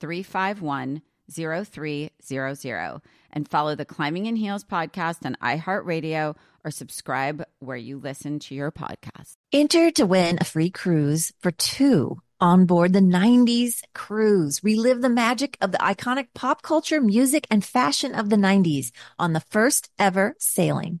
351 0300 and follow the Climbing in Heels podcast on iHeartRadio or subscribe where you listen to your podcast. Enter to win a free cruise for two on board the 90s cruise. Relive the magic of the iconic pop culture, music, and fashion of the 90s on the first ever sailing.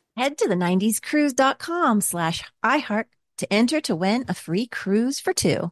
Head to the 90scruise.com slash iHeart to enter to win a free cruise for two.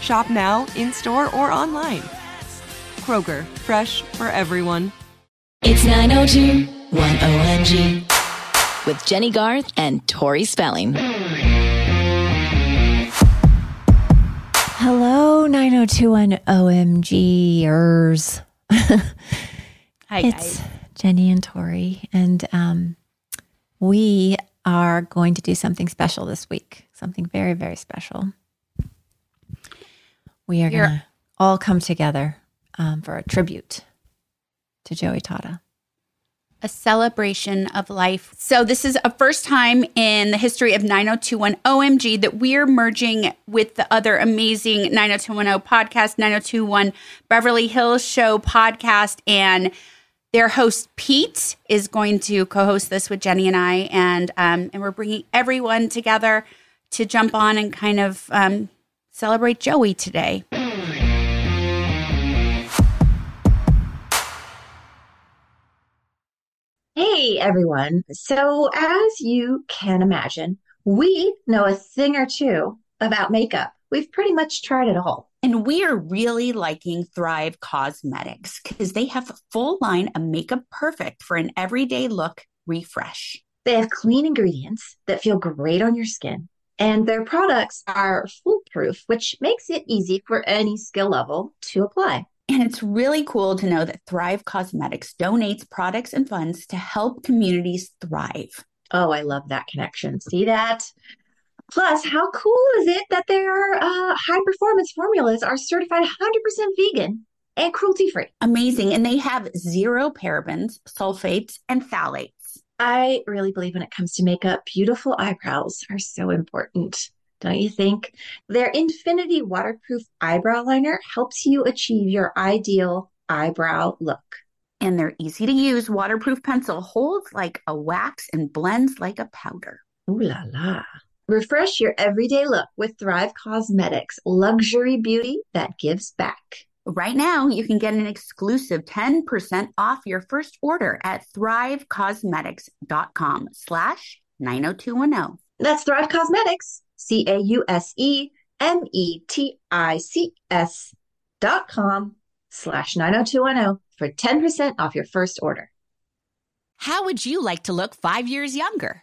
Shop now, in store, or online. Kroger, fresh for everyone. It's 902 1OMG with Jennie Garth and Tori Spelling. Hello, 9021 OMGers. Hi, It's guys. Jenny and Tori, and um, we are going to do something special this week. Something very, very special. We are going to all come together um, for a tribute to Joey Tata. a celebration of life. So this is a first time in the history of 9021 OMG that we're merging with the other amazing 90210 podcast, 9021 Beverly Hills Show podcast and their host Pete is going to co-host this with Jenny and I, and um, and we're bringing everyone together to jump on and kind of um, celebrate Joey today. Hey everyone. So, as you can imagine, we know a thing or two about makeup. We've pretty much tried it all. And we are really liking Thrive Causemetics because they have a full line of makeup perfect for an everyday look refresh. They have clean ingredients that feel great on your skin, and their products are foolproof, which makes it easy for any skill level to apply. And it's really cool to know that Thrive Causemetics donates products and funds to help communities thrive. Oh, I love that connection. See that? Plus, how cool is it that their uh, high performance formulas are certified 100% vegan? and cruelty free. Amazing. And they have zero parabens, sulfates, and phthalates. I really believe when it comes to makeup, beautiful eyebrows are so important. Don't you think? Their Infinity Waterproof Eyebrow Liner helps you achieve your ideal eyebrow look. And their easy to use waterproof pencil holds like a wax and blends like a powder. Ooh la la. Refresh your everyday look with Thrive Causemetics luxury beauty that gives back. Right now, you can get an exclusive 10% off your first order at thrivecausemetics.com slash 90210. That's Thrive Causemetics, C A U S E M E T I C S dot com slash 90210 for 10% off your first order. How would you like to look five years younger?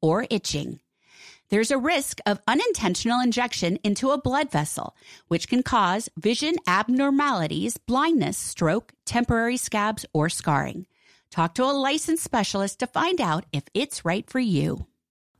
or itching. There's a risk of unintentional injection into a blood vessel, which can cause vision abnormalities, blindness, stroke, temporary scabs, or scarring. Talk to a licensed specialist to find out if it's right for you.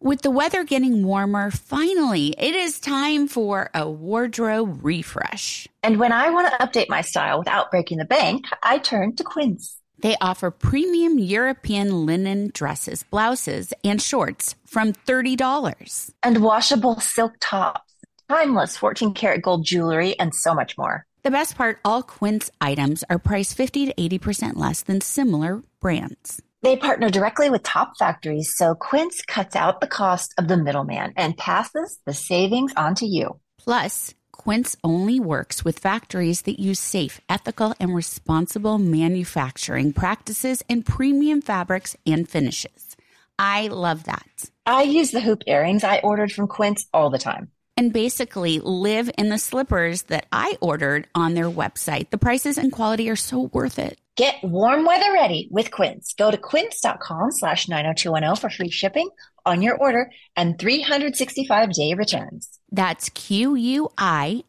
With the weather getting warmer, finally, it is time for a wardrobe refresh. And when I want to update my style without breaking the bank, I turn to Quince. They offer premium European linen dresses, blouses, and shorts from $30. And washable silk tops, timeless 14 karat gold jewelry, and so much more. The best part all Quince items are priced 50 to 80% less than similar brands. They partner directly with top factories, so Quince cuts out the cost of the middleman and passes the savings on to you. Plus, Quince only works with factories that use safe, ethical, and responsible manufacturing practices and premium fabrics and finishes. I love that. I use the hoop earrings I ordered from Quince all the time. And basically live in the slippers that I ordered on their website. The prices and quality are so worth it. Get warm weather ready with Quince. Go to quince.com slash 90210 for free shipping on your order and 365 day returns. That's Q-U-I-N-C-E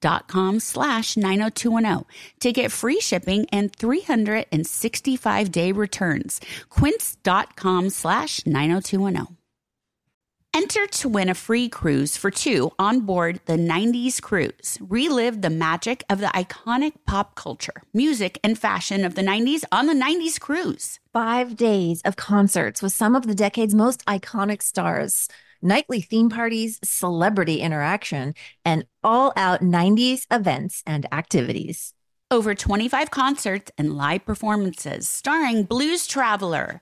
dot com slash 90210 to get free shipping and 365 day returns. Quince.com slash 90210. Enter to win a free cruise for two on board the 90s cruise. Relive the magic of the iconic pop culture, music, and fashion of the 90s on the 90s cruise. Five days of concerts with some of the decade's most iconic stars, nightly theme parties, celebrity interaction, and all out 90s events and activities. Over 25 concerts and live performances starring Blues Traveler,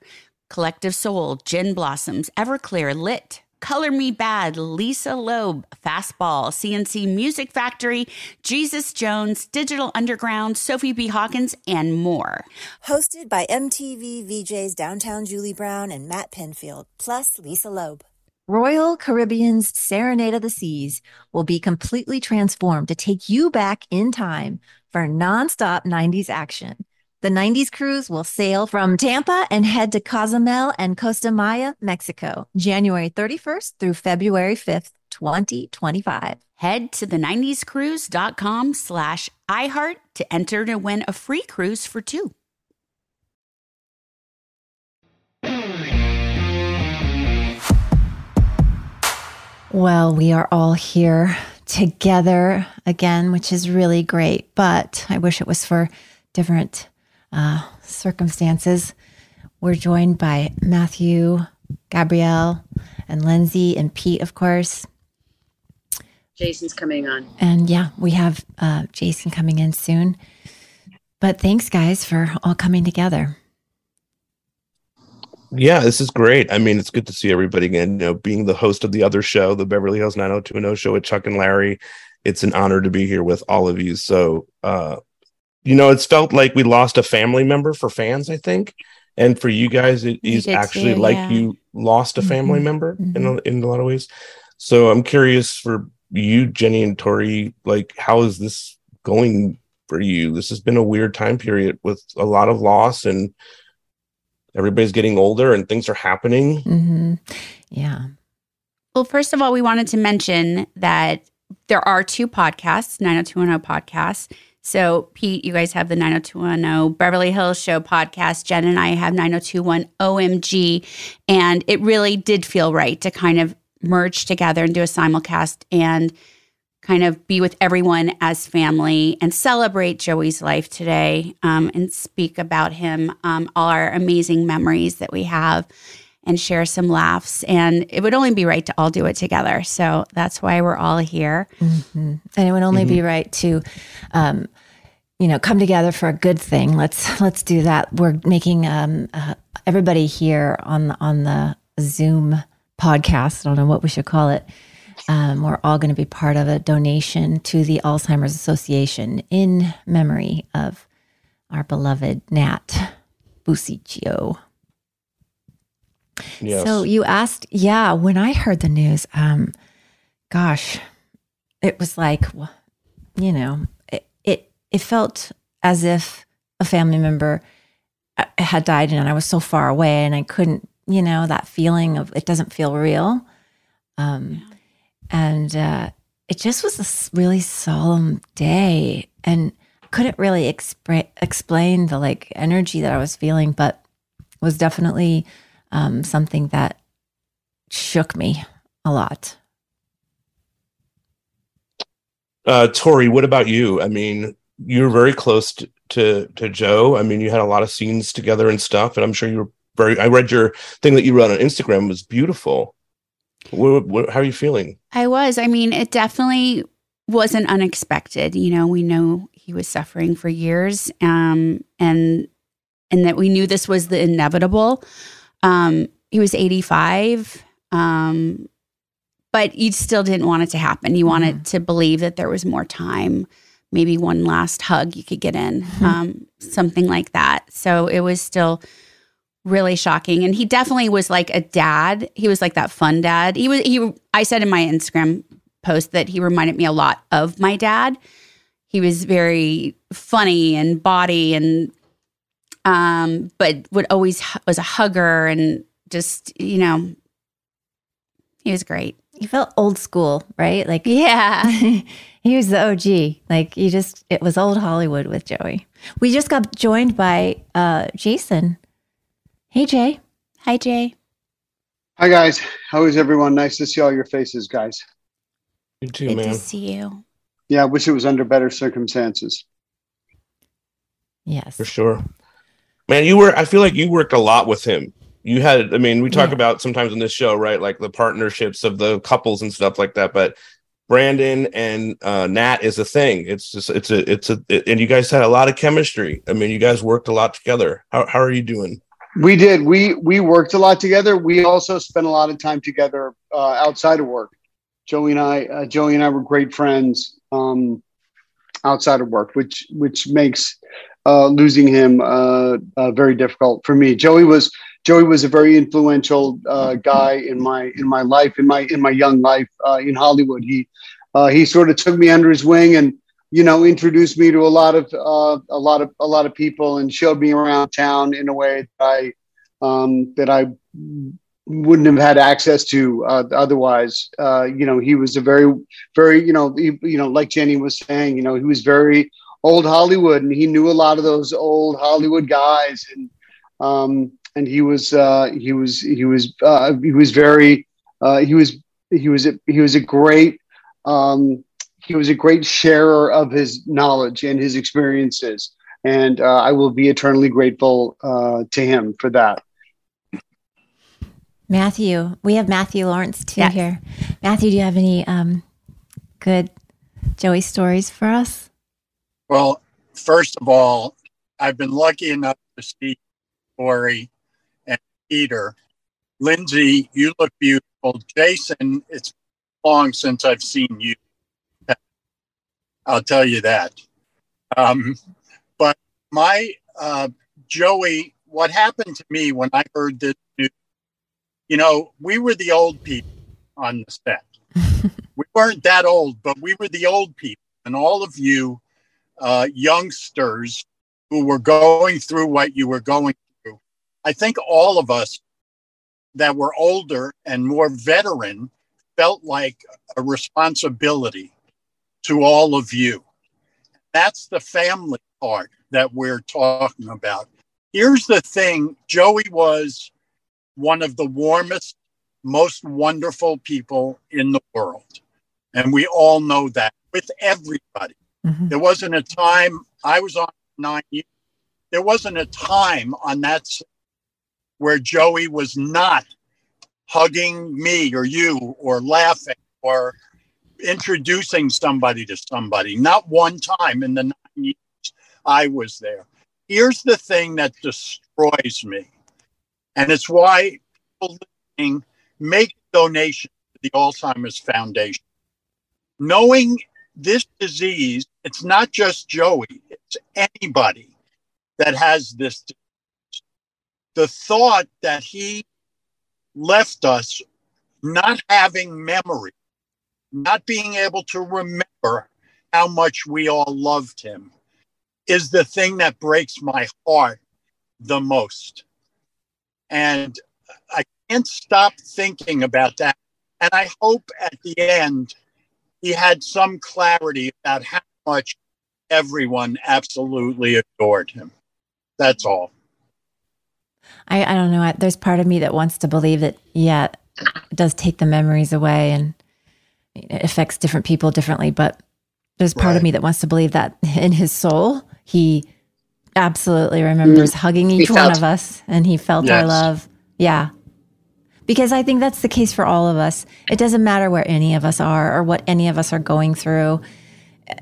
Collective Soul, Gin Blossoms, Everclear, Lit, Color Me Badd, Lisa Loeb, Fastball, C+C Music Factory, Jesus Jones, Digital Underground, Sophie B. Hawkins, and more. Hosted by MTV VJs Downtown Julie Brown and Matt Pinfield, plus Lisa Loeb. Royal Caribbean's Serenade of the Seas will be completely transformed to take you back in time for nonstop 90s action. The 90s cruise will sail from Tampa and head to Cozumel and Costa Maya, Mexico, January 31st through February 5th, 2025. Head to the 90scruise.com slash iHeart to enter to win a free cruise for two. Well, we are all here together again, which is really great, but I wish it was for different uh, circumstances. We're joined by Matthew, Gabrielle, and Lindsay, and Pete, of course. Jason's coming on. And yeah, we have uh, Jason coming in soon. But thanks, guys, for all coming together. Yeah, this is great. I mean, it's good to see everybody again. You know, being the host of the other show, the Beverly Hills 90210 show with Chuck and Larry, it's an honor to be here with all of you. So, uh, you know, it's felt like we lost a family member for fans, I think. And for you guys, it is actually like yeah. you lost a family mm-hmm. member mm-hmm. in, a, in a lot of ways. So I'm curious for you, Jenny and Tori, like, how is this going for you? This has been a weird time period with a lot of loss and everybody's getting older and things are happening. Mm-hmm. Yeah. Well, first of all, we wanted to mention that there are two podcasts, 90210 podcasts. So, Pete, you guys have the 90210 Beverly Hills Show podcast. Jen and I have 90210 OMG. And it really did feel right to kind of merge together and do a simulcast and kind of be with everyone as family and celebrate Joey's life today um, and speak about him, um, all our amazing memories that we have, and share some laughs. And it would only be right to all do it together. So that's why we're all here. Mm-hmm. And it would only mm-hmm. be right to. Um, you know, come together for a good thing. Let's let's do that. We're making um, uh, everybody here on the, on the Zoom podcast. I don't know what we should call it um, we're all going to be part of a donation to the Alzheimer's Association in memory of our beloved Nat Bussichio. Yes. So you asked, yeah, when I heard the news, um, gosh, it was like, you know, it, it, it felt as if a family member uh, had died and I was so far away and I couldn't, you know, that feeling of it doesn't feel real. Um, yeah and uh, it just was a really solemn day and couldn't really explain the like energy that I was feeling, but was definitely um, something that shook me a lot. Uh, Tori, what about you? I mean, you were very close to, to, to Joe. I mean, you had a lot of scenes together and stuff, and I'm sure you were very. I read your thing that you wrote on Instagram was beautiful. What, what, how are you feeling? I was. I mean, it definitely wasn't unexpected. You know, we know he was suffering for years, um, and and that we knew this was the inevitable. Um, he was 85, um, but you still didn't want it to happen. You wanted mm-hmm. to believe that there was more time, maybe one last hug you could get in, mm-hmm. um, something like that. So it was still really shocking. And he definitely was like a dad. He was like that fun dad. He was he i said in my instagram post that he reminded me a lot of my dad. He was very funny and body and um but would always was a hugger and just you know he was great. He felt old school right? Like yeah. he was the og like you just it was old hollywood with joey. We just got joined by uh jason Hey, Jay. Hi, Jay. Hi, guys. How is everyone? Nice to see all your faces, guys. You too, Good man. to see you. Yeah, I wish it was under better circumstances. Yes. For sure. Man, you were, I feel like you worked a lot with him. You had, I mean, we talk yeah. about sometimes in this show, right? Like the partnerships of the couples and stuff like that. But Brandon and uh, Nat is a thing. It's just, it's a, it's a, it, and you guys had a lot of chemistry. I mean, you guys worked a lot together. How, how are you doing? We did. We we worked a lot together. We also spent a lot of time together uh, outside of work. Joey and I, uh, Joey and I were great friends um, outside of work, which which makes uh, losing him uh, uh, very difficult for me. Joey was Joey was a very influential uh, guy in my in my life in my in my young life in Hollywood. He he sort of took me under his wing and you know, introduced me to a lot of uh, a lot of a lot of people and showed me around town in a way that I um, that I wouldn't have had access to uh, otherwise. Uh, you know, he was a very, very, you know, he, you know, like Jenny was saying, you know, he was very old Hollywood, and he knew a lot of those old Hollywood guys, and um, and he was uh, he was he was uh, he was very uh, he was he was a, he was a great um, he was a great sharer of his knowledge and his experiences. And uh, I will be eternally grateful uh, to him for that. Matthew, we have Matthew Laurance too yes. here. Matthew, do you have any um, good Joey stories for us? Well, first of all, I've been lucky enough to see Tori and Peter. Lindsay, you look beautiful. Jason, it's long since I've seen you. I'll tell you that. Um, but my uh, Joey, what happened to me when I heard this news? You know, we were the old people on the set. we weren't that old, but we were the old people, and all of you uh, youngsters who were going through what you were going through. I think all of us that were older and more veteran felt like a responsibility to all of you. That's the family part that we're talking about. Here's the thing Joey was one of the warmest, most wonderful people in the world. And we all know that with everybody. Mm-hmm. There wasn't a time I was on nine years. There wasn't a time on that where Joey was not hugging me or you or laughing or introducing somebody to somebody. Not one time in the nine years I was there. Here's the thing that destroys me, and it's why people listening make donations to the Alzheimer's Foundation. Knowing this disease, it's not just Joey, it's anybody that has this. Disease. The thought that he left us not having memory, not being able to remember how much we all loved him is the thing that breaks my heart the most. And I can't stop thinking about that. And I hope at the end he had some clarity about how much everyone absolutely adored him. That's all. I, I don't know. There's part of me that wants to believe that, yeah, it does take the memories away and it affects different people differently. But there's part right. of me that wants to believe that in his soul, he absolutely remembers mm. hugging each one of us and he felt yes. our love. Yeah. Because I think that's the case for all of us. It doesn't matter where any of us are or what any of us are going through.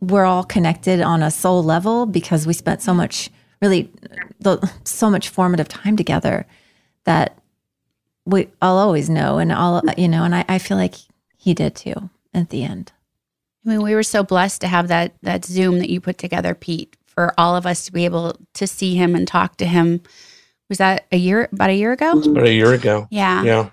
We're all connected on a soul level because we spent so much really so much formative time together that we I'll always know and all you know and I, I feel like he did too at the end. I mean, we were so blessed to have that that Zoom that you put together, Pete, for all of us to be able to see him and talk to him. Was that a year about a year ago? About a year ago. Yeah. Yeah.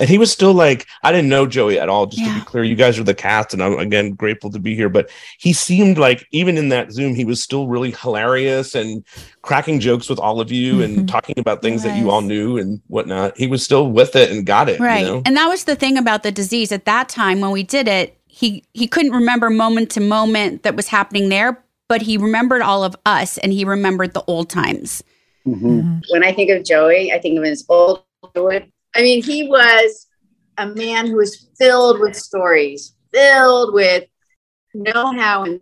And he was still like, I didn't know Joey at all, just yeah. to be clear. You guys are the cast, and I'm again grateful to be here. But he seemed like, even in that Zoom, he was still really hilarious and cracking jokes with all of you and mm-hmm. talking about things that you all knew and whatnot. He was still with it and got it. Right. You know? And that was the thing about the disease at that time when we did it. He he couldn't remember moment to moment that was happening there, but he remembered all of us and he remembered the old times. Mm-hmm. When I think of Joey, I think of his old I mean, he was a man who was filled with stories, filled with know how and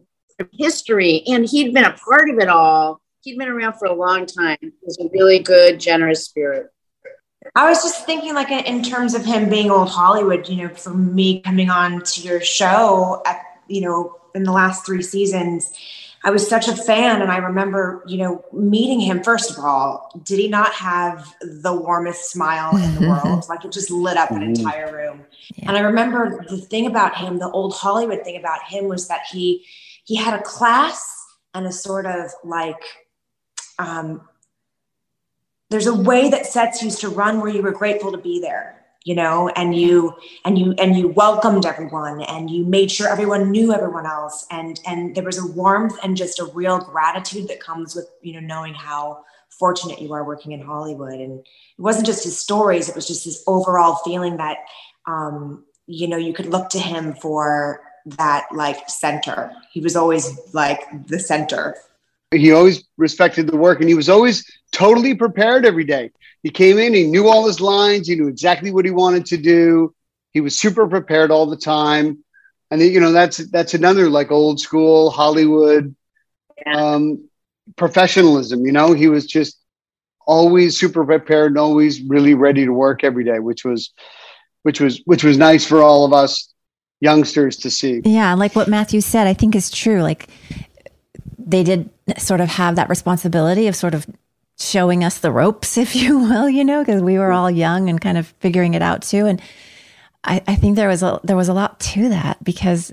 history, and he'd been a part of it all. He'd been around for a long time. He was a really good, generous spirit. I was just thinking, like, in terms of him being old Hollywood, you know, for me coming on to your show at, you know, in the last three seasons, I was such a fan. And I remember, you know, meeting him. First of all, did he not have the warmest smile in the world? Like it just lit up an entire room. Yeah. And I remember the thing about him, the old Hollywood thing about him was that he, he had a class and a sort of like, um, there's a way that sets used to run where you were grateful to be there you know and you and you and you welcomed everyone and you made sure everyone knew everyone else. And and there was a warmth and just a real gratitude that comes with you know knowing how fortunate you are working in hollywood. And it wasn't just his stories it was just this overall feeling that um you know you could look to him for that like center. He was always like the center he always respected the work and he was always totally prepared every day he came in, he knew all his lines, he knew exactly what he wanted to do. He was super prepared all the time. And you know, that's that's another like old school Hollywood um, professionalism. You know, he was just always super prepared and always really ready to work every day, which was which was which was nice for all of us youngsters to see. Yeah, like what Matthew said, I think is true. Like they did sort of have that responsibility of sort of showing us the ropes, if you will, you know, because we were all young and kind of figuring it out too. And I, I think there was a there was a lot to that because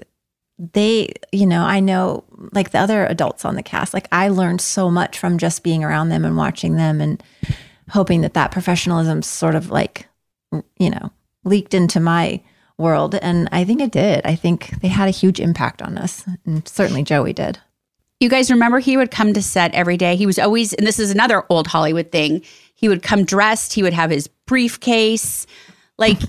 they, you know, I know like the other adults on the cast, like I learned so much from just being around them and watching them and hoping that that professionalism sort of like, you know, leaked into my world. And I think it did. I think they had a huge impact on us. And certainly Joey did. You guys remember he would come to set every day. He was always, and this is another old Hollywood thing. He would come dressed. He would have his briefcase. Like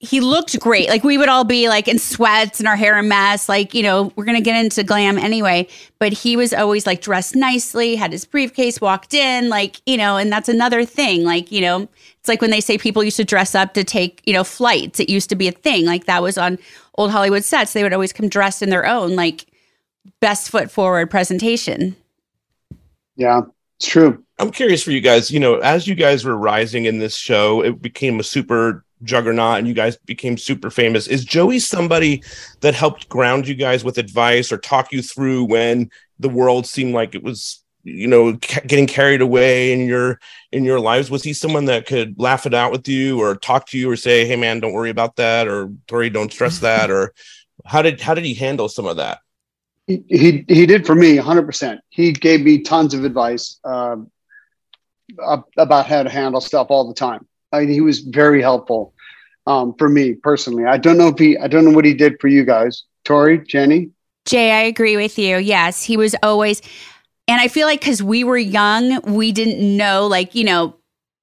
he looked great. Like we would all be like in sweats and our hair a mess. Like, you know, we're going to get into glam anyway. But he was always like dressed nicely, had his briefcase, walked in, like, you know, and that's another thing. Like, you know, it's like when they say people used to dress up to take, you know, flights. It used to be a thing. Like that was on old Hollywood sets. They would always come dressed in their own, like, best foot forward presentation. Yeah, it's true. I'm curious for you guys, you know, as you guys were rising in this show, it became a super juggernaut and you guys became super famous. Is Joey somebody that helped ground you guys with advice or talk you through when the world seemed like it was you know ca- getting carried away in your in your lives was he someone that could laugh it out with you or talk to you or say hey man don't worry about that or tori don't stress that or how did how did he handle some of that He he, did for me 100%. He gave me tons of advice ab- about how to handle stuff all the time. I mean, he was very helpful um, for me personally. I don't know if he, I don't know what he did for you guys. Tori, Jenny? Jay, I agree with you. Yes, he was always, and I feel like because we were young, we didn't know, like, you know,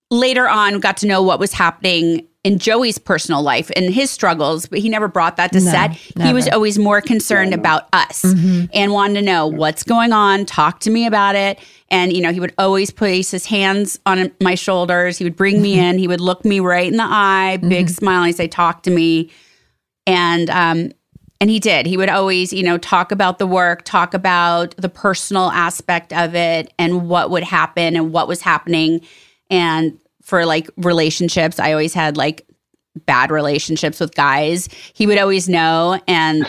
later on got to know what was happening in Joey's personal life and his struggles, but he never brought that to No, set. He was always more concerned about us Mhm. and wanted to know what's going on, talk to me about it. And, you know, he would always place his hands on my shoulders. He would bring me in, he would look me right in the eye, big smile, and he'd say, Talk to me. And, um, and he did. He would always, you know, talk about the work, talk about the personal aspect of it and what would happen and what was happening. And for like relationships, I always had like bad relationships with guys. He would always know. And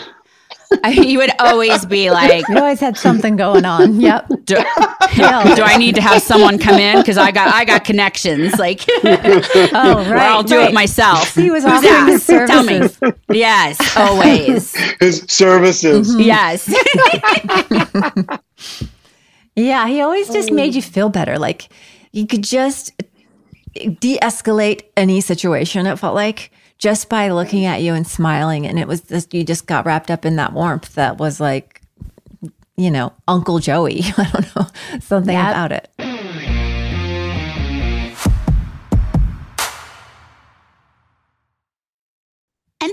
I, he would always be like, You always had something going on. Yep. do, do I need to have someone come in because I got I got connections like Oh, right, I'll do right. it myself. He was Who's offering that? his Tell me. Yes, always. His services. Mm-hmm. Yes. Yeah, he always just made you feel better. Like you could just de escalate any situation, it felt like, just by looking at you and smiling. And it was just, you just got wrapped up in that warmth that was like, you know, Uncle Joey. I don't know, something Yep. about it.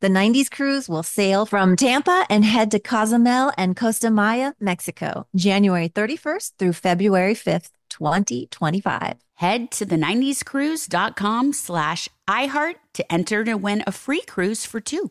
The 90s cruise will sail from Tampa and head to Cozumel and Costa Maya, Mexico, January 31st through February 5th, 2025. Head to the 90scruise.com slash iHeart to enter to win a free cruise for two.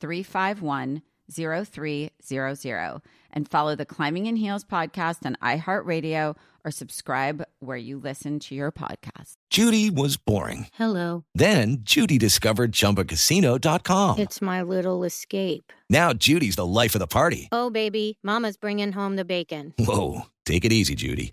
351 0300 and follow the Climbing in Heels podcast on iHeartRadio or subscribe where you listen to your podcast. Judy was boring. Hello. Then Judy discovered ChumbaCasino.com. It's my little escape. Now Judy's the life of the party. Oh, baby, Mama's bringing home the bacon. Whoa, take it easy, Judy.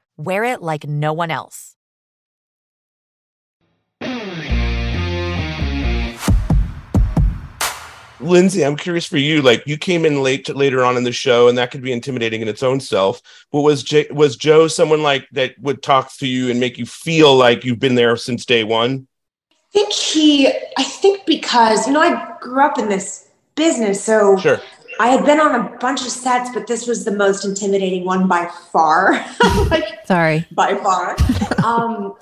wear it like no one else. Lindsay, I'm curious for you. Like you came in late to, later on in the show, and that could be intimidating in its own self. But was J- was Joe someone like that would talk to you and make you feel like you've been there since day one? I think he, I think because, you know, I grew up in this business. So Sure. I had been on a bunch of sets, but this was the most intimidating one by far. Sorry. by far. um,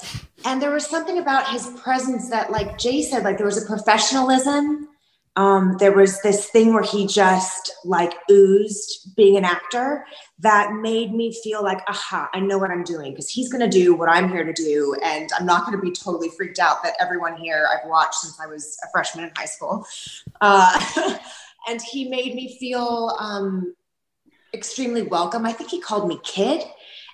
and there was something about his presence that, like Jay said, like there was a professionalism. Um, there was this thing where he just like oozed being an actor that made me feel like, aha, I know what I'm doing because he's going to do what I'm here to do. And I'm not going to be totally freaked out that everyone here I've watched since I was a freshman in high school. Uh, and he made me feel um, extremely welcome. I think he called me kid.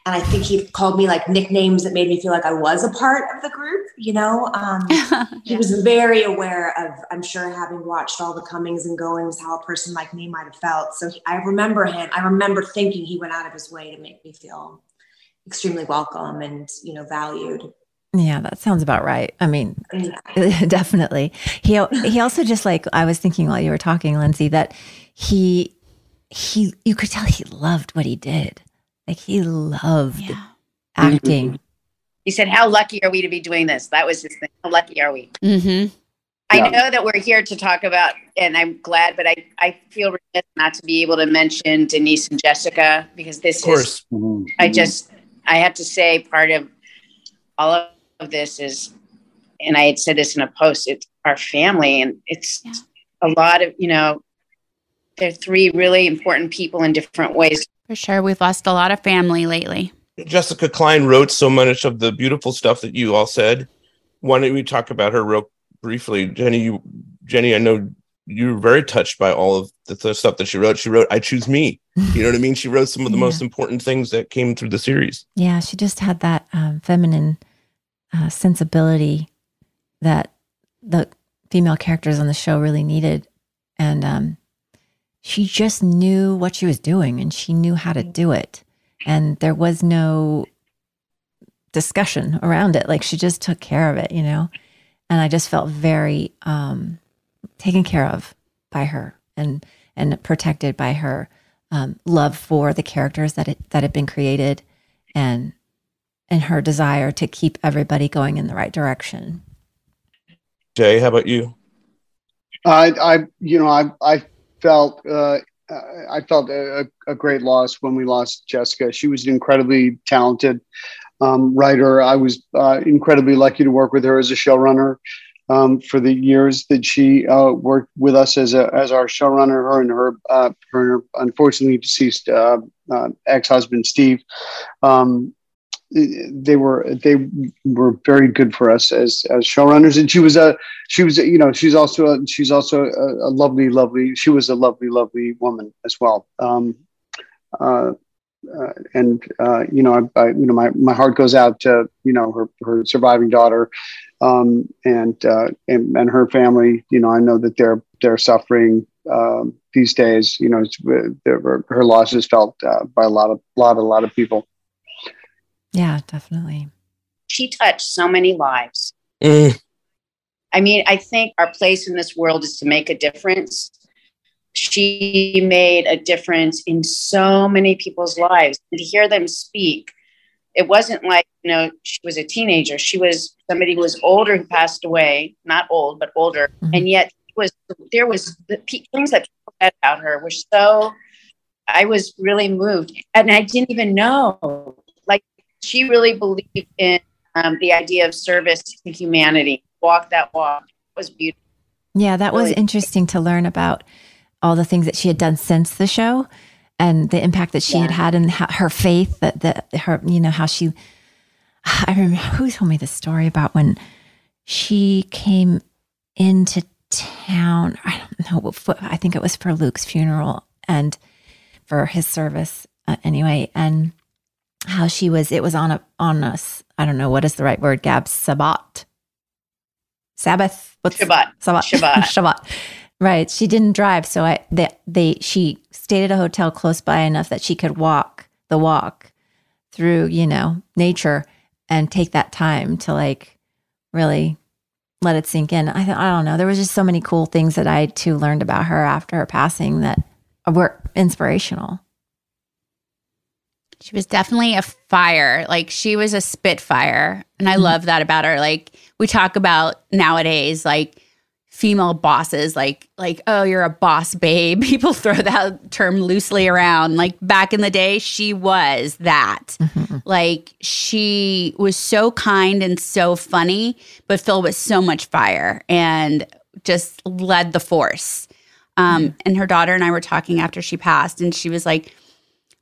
And I think he called me like nicknames that made me feel like I was a part of the group, you know? Um, He was very aware of, I'm sure, having watched all the comings and goings, how a person like me might have felt. So he, I remember him. I remember thinking he went out of his way to make me feel extremely welcome and, you know, valued. Yeah, that sounds about right. I mean, Yeah. definitely. He he also just like I was thinking while you were talking, Lindsay, that he he you could tell he loved what he did. Like he loved acting. He said, How lucky are we to be doing this? That was his thing. How lucky are we? Mm-hmm. I Yeah. know that we're here to talk about, and I'm glad, but I, I feel remiss not to be able to mention Denise and Jessica because this Of course. is, I just, I have to say, part of all of this is, and I had said this in a post, it's our family, and it's a lot of, you know, they're three really important people in different ways. For sure. We've lost a lot of family lately. Jessica Klein wrote so much of the beautiful stuff that you all said. Why don't we talk about her real briefly, Jenny? You, Jenny, I know you were very touched by all of the, the stuff that she wrote. She wrote "I Choose Me." You know what I mean? She wrote some of the most important things that came through the series. Yeah, she just had that um, feminine uh, sensibility that the female characters on the show really needed, and um, she just knew what she was doing, and she knew how to do it, and there was no discussion around it. Like she just took care of it, you know. And I just felt very um, taken care of by her and and protected by her um, love for the characters that it, that had been created, and and her desire to keep everybody going in the right direction. Jay, how about you? I, I, you know, I, I felt, uh, I felt a, a great loss when we lost Jessica. She was an incredibly talented um, writer. I was uh, incredibly lucky to work with her as a showrunner um, for the years that she uh, worked with us as a as our showrunner. Her and her, uh, her, and her unfortunately deceased uh, uh, ex husband Steve. Um, they were they were very good for us as as showrunners. And she was a she was a, you know she's also a, she's also a, a, lovely lovely she was a lovely lovely woman as well. Um, uh, uh, and uh, you know I, I, you know my, my heart goes out to you know her her surviving daughter um, and, uh, and and her family. You know I know that they're they're suffering um, these days. You know her loss is felt uh, by a lot of lot a lot of people yeah, definitely. She touched so many lives. Mm. I mean, I think our place in this world is to make a difference. She made a difference in so many people's lives. And to hear them speak, it wasn't like, you know, she was a teenager. She was somebody who was older who passed away, not old, but older. Mm-hmm. And yet was there was the things that people said about her were so I was really moved. And I didn't even know she really believed in um, the idea of service to humanity. Walk that walk it was beautiful. Yeah, that really. was interesting to learn about all the things that she had done since the show and the impact that she yeah. had had in her faith that that her you know how she I remember who told me the story about when she came into town I don't know I think it was for Luke's funeral and for his service uh, anyway and how she was it was on a on us I don't know what is the right word Gab? Sabbat? Sabbath? What's Shabbat. Sabbat Shabbat. Shabbat. Right she didn't drive so I they they she stayed at a hotel close by enough that she could walk the walk through you know nature and take that time to like really let it sink in. I I don't know there was just so many cool things that I too learned about her after her passing that were inspirational she was definitely a fire. Like she was a spitfire. And I mm-hmm. love that about her. Like we talk about nowadays, like female bosses, like, like, oh, you're a boss babe. People throw that term loosely around. Like back in the day, she was that. Mm-hmm. Like she was so kind and so funny, but filled with so much fire and just led the force. Um, mm-hmm. And her daughter and I were talking after she passed, and she was like,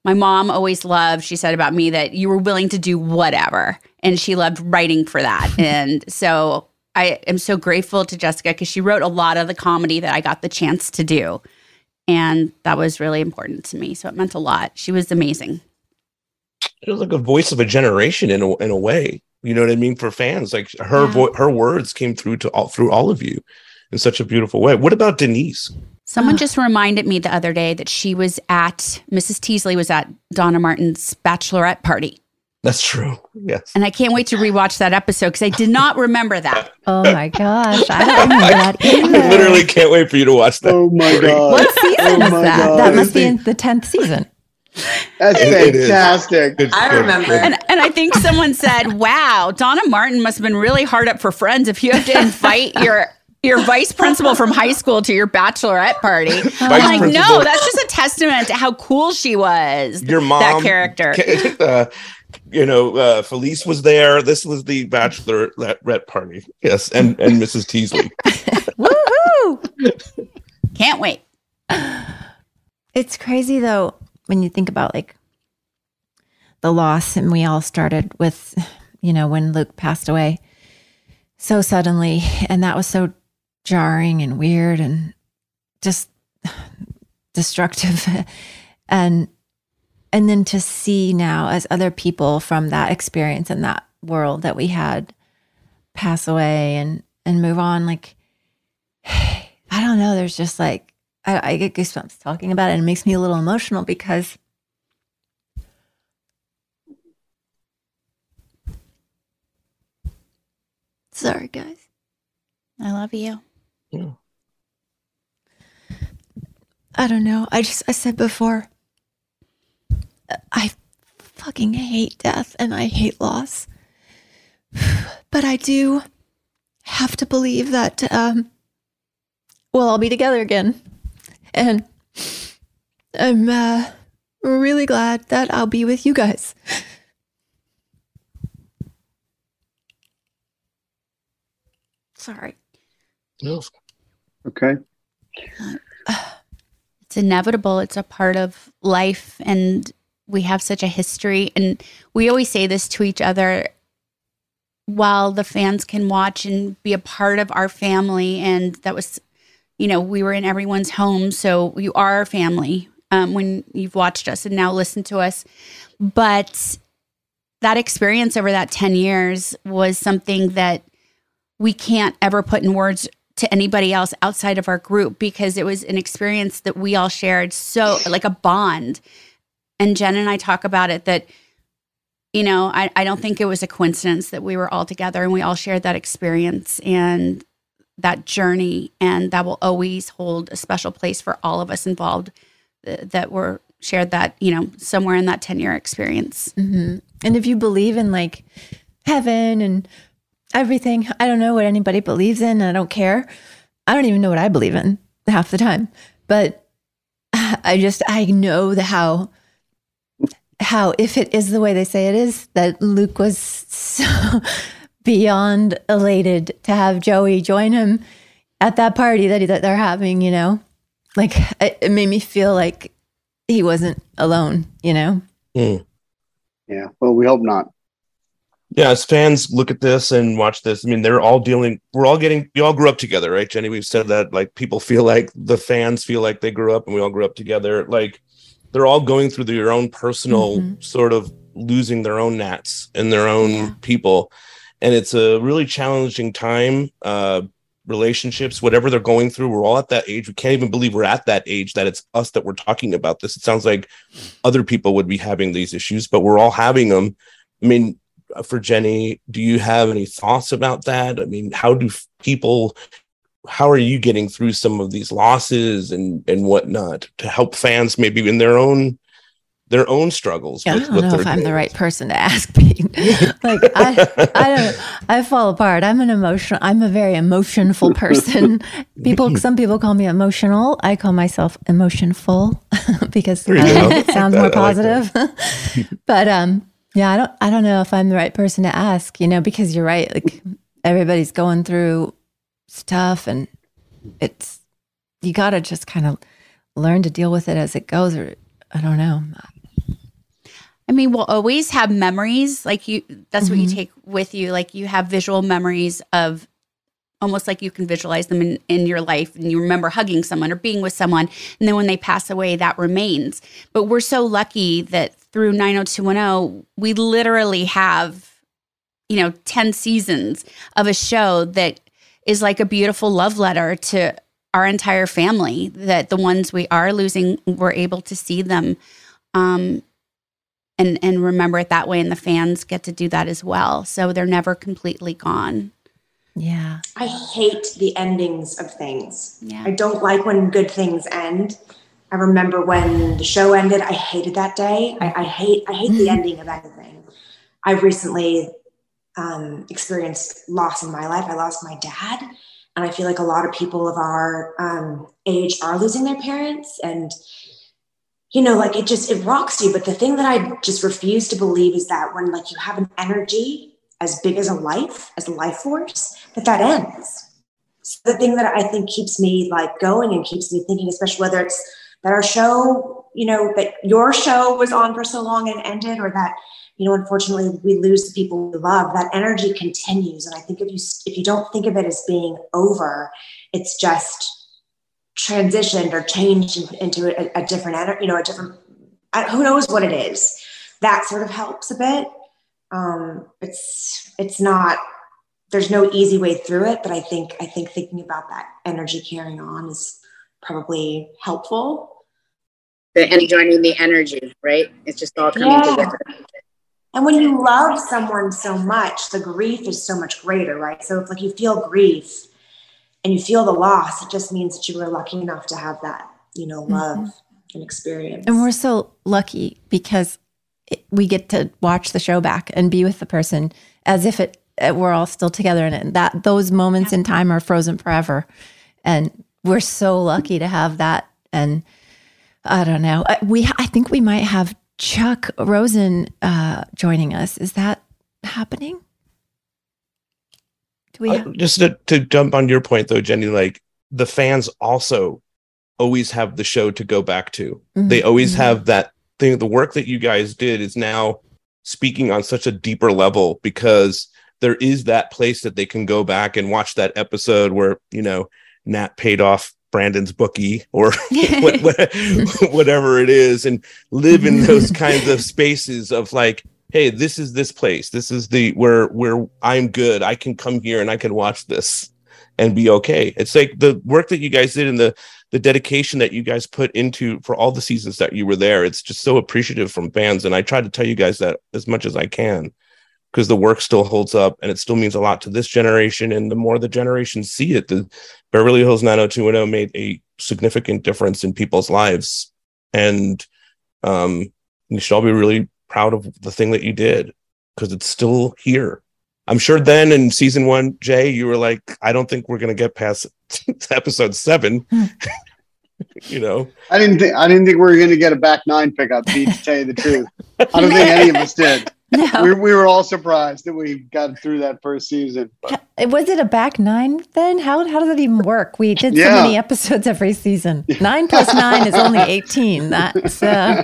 my mom always loved, she said about me that you were willing to do whatever. And she loved writing for that. and so I am so grateful to Jessica because she wrote a lot of the comedy that I got the chance to do. And that was really important to me. So it meant a lot. She was amazing. It was like a voice of a generation in a, in a way. You know what I mean? For fans, like her yeah. her words came through to all through all of you in such a beautiful way. What about Denise? Someone just reminded me the other day that she was at Mrs. Teasley was at Donna Martin's bachelorette party. That's true. Yes. And I can't wait to rewatch that episode because I did not remember that. Oh my gosh. I don't remember that either. I literally can't wait for you to watch that. Oh my God. What season oh is that? God. That must be in the 10th season. That's it, fantastic. It I remember. And, and I think someone said, wow, Donna Martin must have been really hard up for friends if you have to invite your your vice principal from high school to your bachelorette party. I'm like, principal. no, that's just a testament to how cool she was. Your mom, that character. Uh, you know, uh, Felice was there. This was the bachelorette party. Yes, and and Mrs. Teasley. Woohoo! Can't wait. It's crazy though when you think about like the loss, and we all started with, you know, when Luke passed away so suddenly, and that was so jarring and weird and just destructive. And and then to see now as other people from that experience and that world that we had pass away and and move on like i don't know there's just like I, I get goosebumps talking about it and it makes me a little emotional because sorry guys. I love you yeah. I don't know. I just, I said before, I fucking hate death and I hate loss. But I do have to believe that um, we'll all be together again. And I'm uh, really glad that I'll be with you guys. Sorry. No, Okay. it's inevitable. It's a part of life. And we have such a history and we always say this to each other while the fans can watch and be a part of our family and that was you know we were in everyone's home so you are our family um, when you've watched us and now listen to us but that experience over that 10 years was something that we can't ever put in words to anybody else outside of our group because it was an experience that we all shared. So like a bond. And jen and i talk about it that you know I, I don't think it was a coincidence that we were all together and we all shared that experience and that journey and that will always hold a special place for all of us involved that were shared that you know somewhere in that 10 year experience. Hmm And if you believe in like heaven and everything, I don't know what anybody believes in. I don't care. I don't even know what I believe in half the time. But I just I know the how how if it is the way they say it is that Luke was so beyond elated to have Joey join him at that party that, he, that they're having, you know? Like it, it made me feel like he wasn't alone, you know? Mm. Yeah. Well, we hope not. Yeah as fans look at this and watch this i mean they're all dealing we're all getting we all grew up together right jenny? We've said that like people feel like the fans feel like they grew up and we all grew up together. Like they're all going through their own personal sort of losing their own nats and their own people. And it's a really challenging time uh relationships whatever they're going through we're all at that age we can't even believe we're at that age that it's us that we're talking about this. It sounds like other people would be having these issues but we're all having them i mean for Jenny, do you have any thoughts about that? I mean, how do people, how are you getting through some of these losses and and whatnot to help fans maybe in their own their own struggles? Yeah, I don't know if I'm the right person to ask. Pete. like I, I don't. I fall apart. I'm an emotional. I'm a very emotionful person. people, some people call me emotional. I call myself emotionful because I don't know, it sounds more like positive. but um, yeah, I don't. I don't know if I'm the right person to ask. You know, because you're right. Like everybody's going through stuff, and it's you got to just kind of learn to deal with it as it goes. Or I don't know. I mean, we'll always have memories. Like you, that's what you Mhm. take with you. Like you have visual memories of almost like you can visualize them in, in your life and you remember hugging someone or being with someone. And then when they pass away, that remains. But we're so lucky that through 90210, we literally have, you know, 10 seasons of a show that is like a beautiful love letter to our entire family that the ones we are losing, we're able to see them. Um, and and remember it that way and the fans get to do that as well so they're never completely gone Yeah. I hate the endings of things. Yeah. I don't like when good things end. I remember when the show ended, I hated that day. I, I hate I hate the ending of anything. I've recently um, experienced loss in my life. I lost my dad, and I feel like a lot of people of our um, age are losing their parents, and you know, like it just it rocks you. But the thing that I just refuse to believe is that when like you have an energy as big as a life, as a life force, that that ends. So the thing that I think keeps me like going and keeps me thinking, especially whether it's that our show, you know, that your show was on for so long and ended, or that you know, unfortunately, we lose the people we love. That energy continues, and I think if you if you don't think of it as being over, it's just transitioned or changed into a, a different you know, a different. Who knows what it is? That sort of helps a bit. Um, it's it's not. There's no easy way through it, but I think I think thinking about that energy carrying on is probably helpful. The, and joining the energy, right? It's just all coming Yeah. together. And when you love someone so much, the grief is so much greater, right? So if like you feel grief and you feel the loss, it just means that you were lucky enough to have that, you know, mm-hmm. love and experience. And we're so lucky because it, we get to watch the show back and be with the person as if it, it we're all still together in it. And that those moments in time are frozen forever. And we're so lucky to have that. And I don't know. I- We I think we might have Chuck Rosin uh, joining us. Is that happening? Do we? Uh, just to, to jump on your point though jenny like the fans also always have the show to go back to Mhm. they always Mhm. have that thing the work that you guys did is now speaking on such a deeper level because there is that place that they can go back and watch that episode where you know nat paid off brandon's bookie or what, what, whatever it is and live in those kinds of spaces of like hey this is this place. This is the where where i'm good. I can come here and i can watch this and be okay. It's like the work that you guys did and the the dedication that you guys put into for all the seasons that you were there it's just so appreciative from fans. And i try to tell you guys that as much as i can because the work still holds up and it still means a lot to this generation. And the more the generations see it the beverly hills 90210 made a significant difference in people's lives. And um you should all be really proud of the thing that you did because it's still here. I'm sure then in season one jay you were like i don't think we're going to get past episode seven. You know? I didn't think I didn't think we were going to get a back nine pickup. Pete, to tell you the truth, I don't think any of us did. We, we were all surprised that we got through that first season. But Was it a back nine then? How how does that even work? We did Yeah. so many episodes every season. Nine plus nine is only eighteen. That's uh,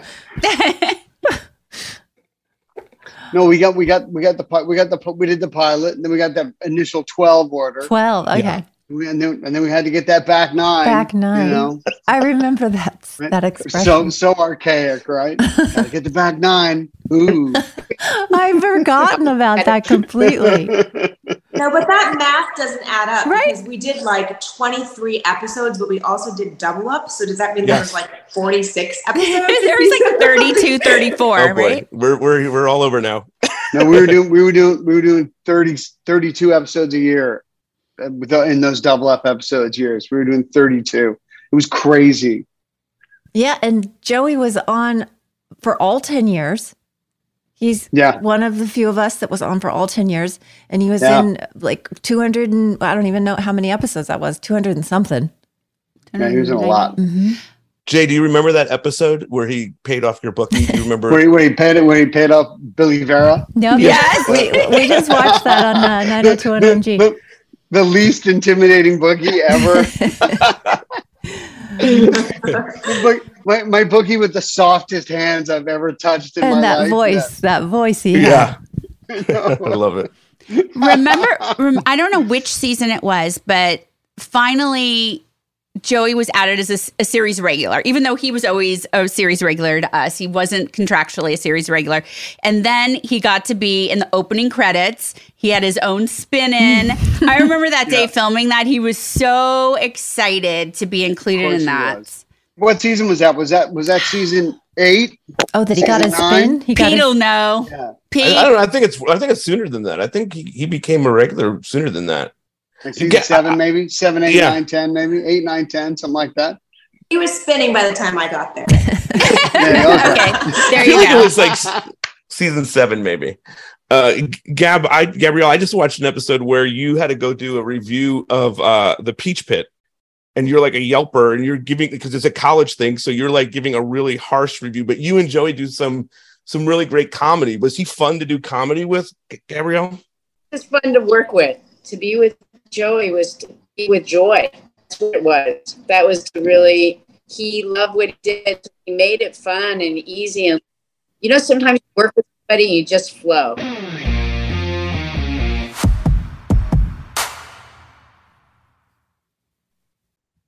no, we got we got we got the pi- we got the we did the pilot, and then we got that initial twelve order. twelve. Okay, We, and then and then we had to get that back nine. back nine. You know, I remember that that expression. so so archaic, right? Gotta get the back nine. Ooh. I've forgotten about that completely. No, but that math doesn't add up Right. because we did like 23 episodes, but we also did double up. So does that mean there Yes. was like 46 episodes? there was like 32, 34, oh boy right? we're, we're we're all over now no, we were doing we were doing we were doing 30, 32 episodes a year uh, with the- in those double up episodes years. We were doing thirty two. It was crazy. Yeah, and Joey was on for all 10 years. He's Yeah. one of the few of us that was on for all 10 years. And he was Yeah. in like 200 and I don't even know how many episodes that was, 200 and something. Yeah, he was in a lot. Mhm. jay do you remember that episode where he paid off your bookie do you remember Where he, where he paid it, where he paid off Billy Vera. No, Yes. we, we just watched that on uh, 9021OMG. the, the least intimidating bookie ever. The book- my, my bookie with the softest hands I've ever touched in my life. and my that life. voice, that voice he yeah i love it remember rem- i don't know which season it was but finally joey was added as a series regular even though he was always a series regular to us he wasn't contractually a series regular and then he got to be in the opening credits he had his own spin in i remember that day Yeah. filming that he was so excited to be included in that was. What season was that? Was that was that season eight? Oh, that he got his Season nine? spin? He got pete will his, know Yeah. pete I, I don't know. I think it's. I think it's sooner than that. I think he, he became a regular sooner than that. Like season Yeah, seven, maybe seven, eight, Yeah. nine, ten, maybe eight, nine, ten, something like that. He was spinning by the time I got there. Yeah, okay. okay there I feel you like go it was like season seven, maybe. Uh, Gab, I Gabrielle, I just watched an episode where you had to go do a review of uh the Peach Pit, and you're like a Yelper, and you're giving because it's a college thing, so you're like giving a really harsh review. But you and Joey do some some really great comedy. Was he fun to do comedy with, G- Gabrielle? It's fun to work with. To be with Joey was to be with joy. That's what it was. That was to really, he loved what he did. He made it fun and easy. And, you know, sometimes you work with somebody and you just flow. Hmm.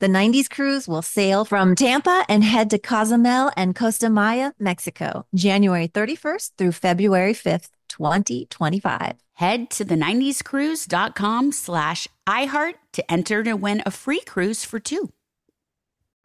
The 90s cruise will sail from Tampa and head to Cozumel and Costa Maya, Mexico, January 31st through February 5th, 2025. Head to the 90scruise.com slash iHeart to enter to win a free cruise for two.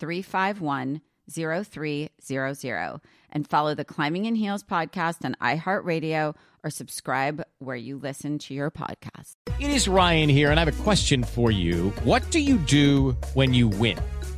351 0300 and follow the Climbing in Heels podcast on iHeartRadio or subscribe where you listen to your podcast. It is Ryan here, and I have a question for you. What do you do when you win?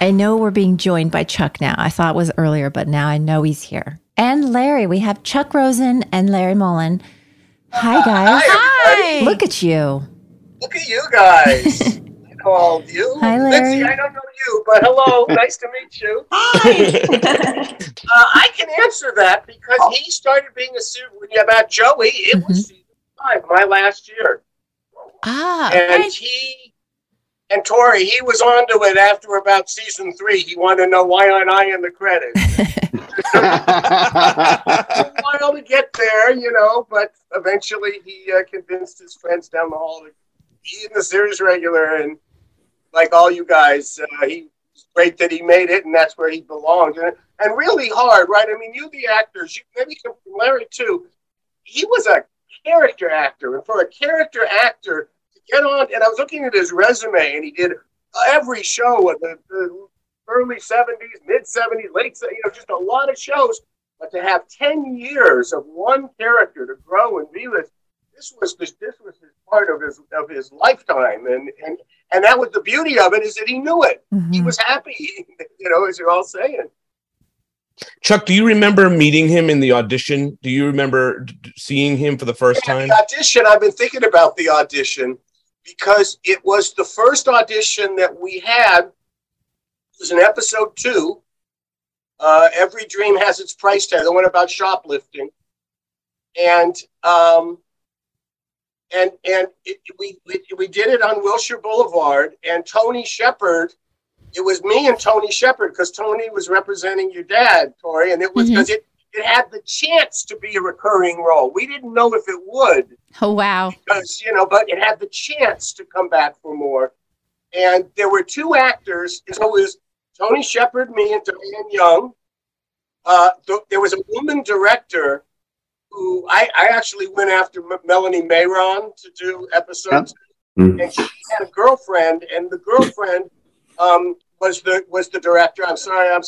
I know we're being joined by Chuck now. I thought it was earlier, but now I know he's here. And Larry. We have Chuck Rosin and Larry Mollin. Hi, guys. Hi. Look at you. Look at you guys. I know all of you. Hi, Larry. Lindsay, I don't know you, but hello. nice to meet you. Hi. uh, I can answer that because he started being a super When you're about Joey. It was season five, my last year. Ah. And he and Tori, he was onto it after about season three. He wanted to know why aren't I in the credits? while to get there, you know, but eventually he uh, convinced his friends down the hall to be in the series regular. And like all you guys, uh, he was great that he made it, and that's where he belonged. And, and really hard, right? I mean, you, the actors, you maybe Larry too. He was a character actor, and for a character actor to get on, and I was looking at his resume, and he did every show in the, the early 70s, mid 70s, late, se- you know, just a lot of shows. But to have 10 years of one character to grow and be with, this was this, this was his part of his of his lifetime, and and and that was the beauty of it is that he knew it. Mm-hmm. He was happy, you know, as you're all saying. Chuck, do you remember meeting him in the audition? Do you remember d- d- seeing him for the first time? The audition, I've been thinking about the audition because it was the first audition that we had. It was in episode two. Uh, Every dream has its price tag. The one about shoplifting, and um, and and it, we, we we did it on Wilshire Boulevard. And Tony Shepard, it was me and Tony Shepard because Tony was representing your dad, Tori, and it was because it it had the chance to be a recurring role. We didn't know if it would Oh, wow. because you know, but it had the chance to come back for more. And there were two actors. So it was Tony Shepard, me, and Diane Young. Uh, th- there was a woman director who I, I actually went after M- Melanie Mayron to do episodes, and she had a girlfriend, and the girlfriend um, was the was the director. I'm sorry, I'm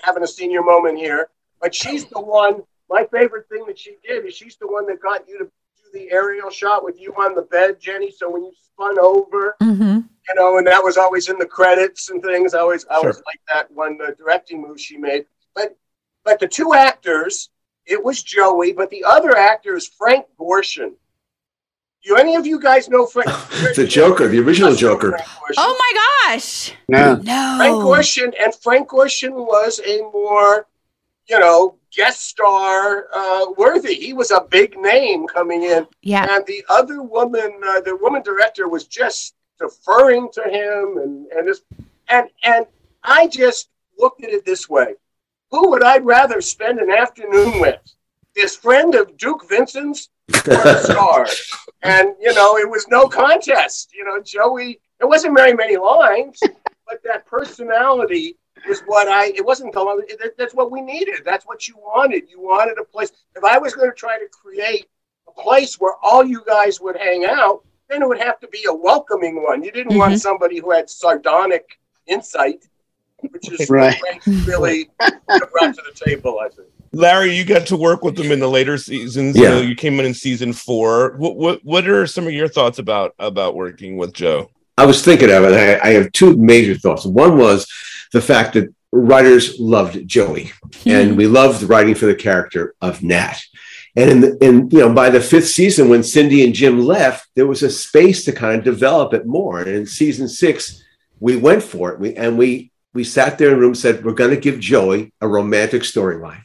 having a senior moment here, but she's the one. My favorite thing that she did is she's the one that got you to do the aerial shot with you on the bed, Jenny. So when you spun over, Mm-hmm. you know, and that was always in the credits and things. I always, I always Sure. liked that one uh, directing move she made. But, but the two actors, it was Joey, but the other actor is Frank Gorshin. Do any of you guys know Frank? the Joker, the original Joker. Oh my gosh. Yeah. No. Frank Gorshin, and Frank Gorshin was a more, you know, guest star uh, worthy. He was a big name coming in. Yeah. And the other woman, uh, the woman director, was just deferring to him, and and this, and and I just looked at it this way: Who would I rather spend an afternoon with? This friend of Duke Vincent's or a star? And you know, it was no contest. You know, Joey. It wasn't very many lines, but that personality was what I. It wasn't the. that- That's what we needed. That's what you wanted. You wanted a place. If I was going to try to create a place where all you guys would hang out, then it would have to be a welcoming one. You didn't want Mhm. somebody who had sardonic insight, which is Right. really brought to the table. I think. Larry, you got to work with them in the later seasons. Yeah. You, know, you came in in season four. What what what are some of your thoughts about about working with Joe? I was thinking of it. I, I have two major thoughts. One was the fact that writers loved Joey, hmm. and we loved writing for the character of Nat. And in, the, in you know, by the fifth season, when Cindy and Jim left, there was a space to kind of develop it more. And in season six, we went for it. We and we we sat there in a room, said we're going to give Joey a romantic storyline,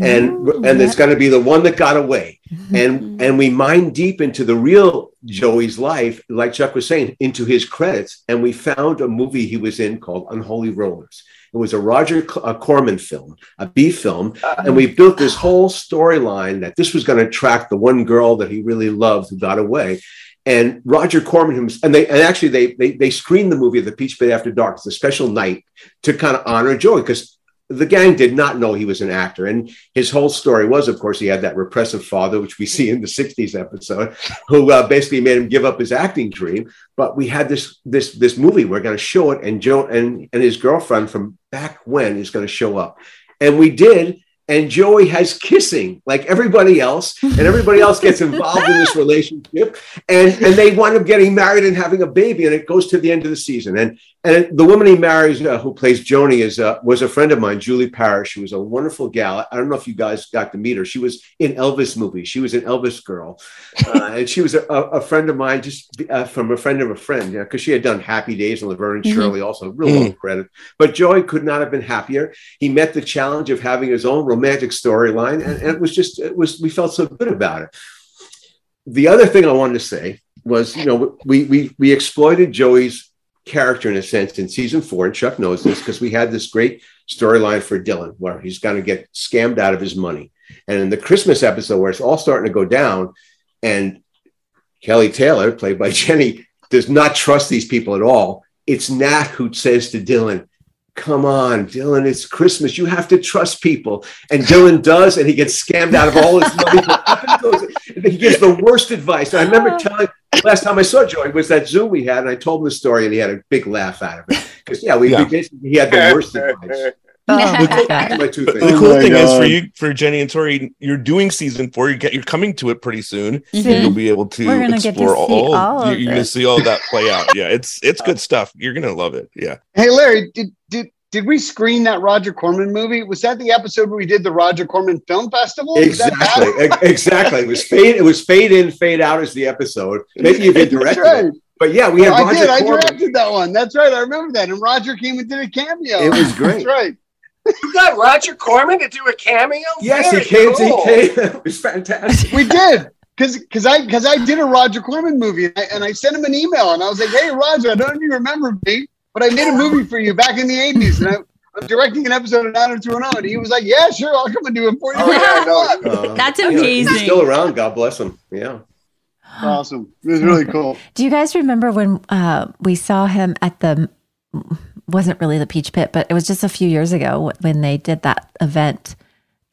and and it's going to be the one that got away. Mm-hmm. And mm-hmm. and we mined deep into the real Joey's life, like Chuck was saying, into his credits, and we found a movie he was in called Unholy Rollers. It was a Roger Corman film, a B film, and we built this whole storyline that this was going to track the one girl that he really loved who got away. And Roger Corman himself, and they and actually they they they screened the movie the Peach Pit After Dark. It's a special night to kind of honor Joey because the gang did not know he was an actor. And his whole story was, of course, he had that repressive father, which we see in the 60s episode, who uh, basically made him give up his acting dream. But we had this this this movie, we're going to show it, and Joe and, and his girlfriend from back when is going to show up. And we did. And Joey has kissing like everybody else, and everybody else gets involved in this relationship, and and they wind up getting married and having a baby, and it goes to the end of the season. And and the woman he marries, uh, who plays Joni, is uh, was a friend of mine, Julie Parrish. She was a wonderful gal. I don't know if you guys got to meet her. She was in Elvis movies. She was an Elvis girl, uh, and she was a, a friend of mine, just uh, from a friend of a friend, yeah, because she had done Happy Days and Laverne and Mhm. Shirley, also real Mm. low credit. But Joey could not have been happier. He met the challenge of having his own romantic storyline, and, and it was just it was we felt so good about it. The other thing I wanted to say was, you know, we we we exploited Joey's character in a sense in season four, and Chuck knows this because we had this great storyline for Dylan where he's going to get scammed out of his money. And in the Christmas episode where it's all starting to go down, and Kelly Taylor, played by Jenny, does not trust these people at all. It's Nat who says to Dylan, Come on, Dylan, it's Christmas. You have to trust people. And Dylan does, and he gets scammed out of all his money. he gives the worst advice. And I remember telling last time I saw Joey was that Zoom we had, and I told him the story, and he had a big laugh out of it. Because yeah, we, we Yeah. basically he had the worst advice. Oh, That's my two things. The cool Oh my thing is for you, for Jenny and Tori, you're doing season four. You get, you're coming to it pretty soon. Mhm. And you'll be able to We're gonna explore all. all of you- you're gonna see all that play out. Yeah, it's it's good stuff. You're gonna love it. Yeah. Hey, Larry, did did did we screen that Roger Corman movie? Was that the episode where we did the Roger Corman Film Festival? Exactly, exactly. It was fade. It was fade in, fade out as the episode. Maybe you did That's directed right. it, but yeah, we had Roger. I Roger did. I Corman. directed that one. That's right. I remember that. And Roger came and did a cameo. It was great. That's right. You got Roger Corman to do a cameo? Yes, Very he came. cool. He came. It was fantastic. We did. Cause, cause I, cause I did a Roger Corman movie and I, and I sent him an email and I was like, Hey, Roger, I don't know if you remember me, but I made a movie for you back in the eighties. And I, I'm directing an episode of 90210. And he was like, Yeah, sure. I'll come and do it for you. Uh, That's yeah, He's amazing. still around. God bless him. Yeah. Awesome. It was really cool. Do you guys remember when uh, we saw him at the wasn't really the Peach Pit, but it was just a few years ago when they did that event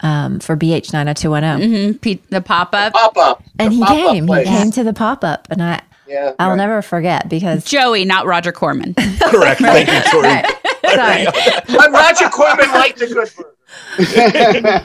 um, for BH nine hundred two one zero. Mm-hmm. The pop up. Pop up. And he pop-up came. He came to the pop up, and I Yeah. I'll never forget because Joey, not Roger Corman. Correct. Thank you, Tori. Sorry. But Roger Corman liked a good burger.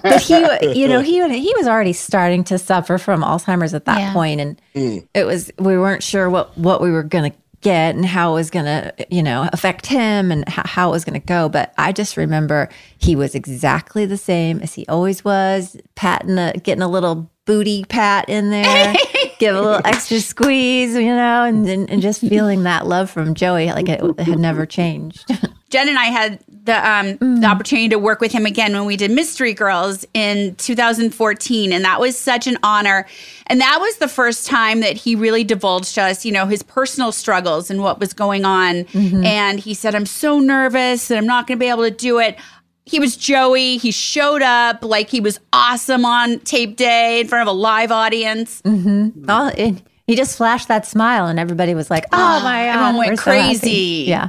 but he, you know, he he was already starting to suffer from Alzheimer's at that Yeah. point, and Mm. it was we weren't sure what what we were gonna get and how it was gonna, you know, affect him and how, how it was gonna go. But I just remember he was exactly the same as he always was, patting, a, getting a little booty pat in there, give a little extra squeeze, you know, and and, and just feeling that love from Joey like it, it had never changed. Jen and I had the um, the opportunity to work with him again when we did Mystery Girls in 2014, and that was such an honor. And that was the first time that he really divulged to us, you know, his personal struggles and what was going on. And he said, "I'm so nervous that I'm not going to be able to do it." He was Joey. He showed up like he was awesome on tape day in front of a live audience. Mm-hmm. Oh, it, he just flashed that smile, and everybody was like, "Oh my god!" everyone went we're so happy." crazy. Yeah.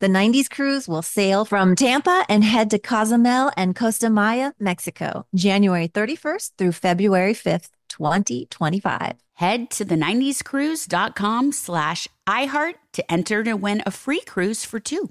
The 90s cruise will sail from Tampa and head to Cozumel and Costa Maya, Mexico, January 31st through February 5th, 2025. Head to the 90scruise.com slash iHeart to enter to win a free cruise for two.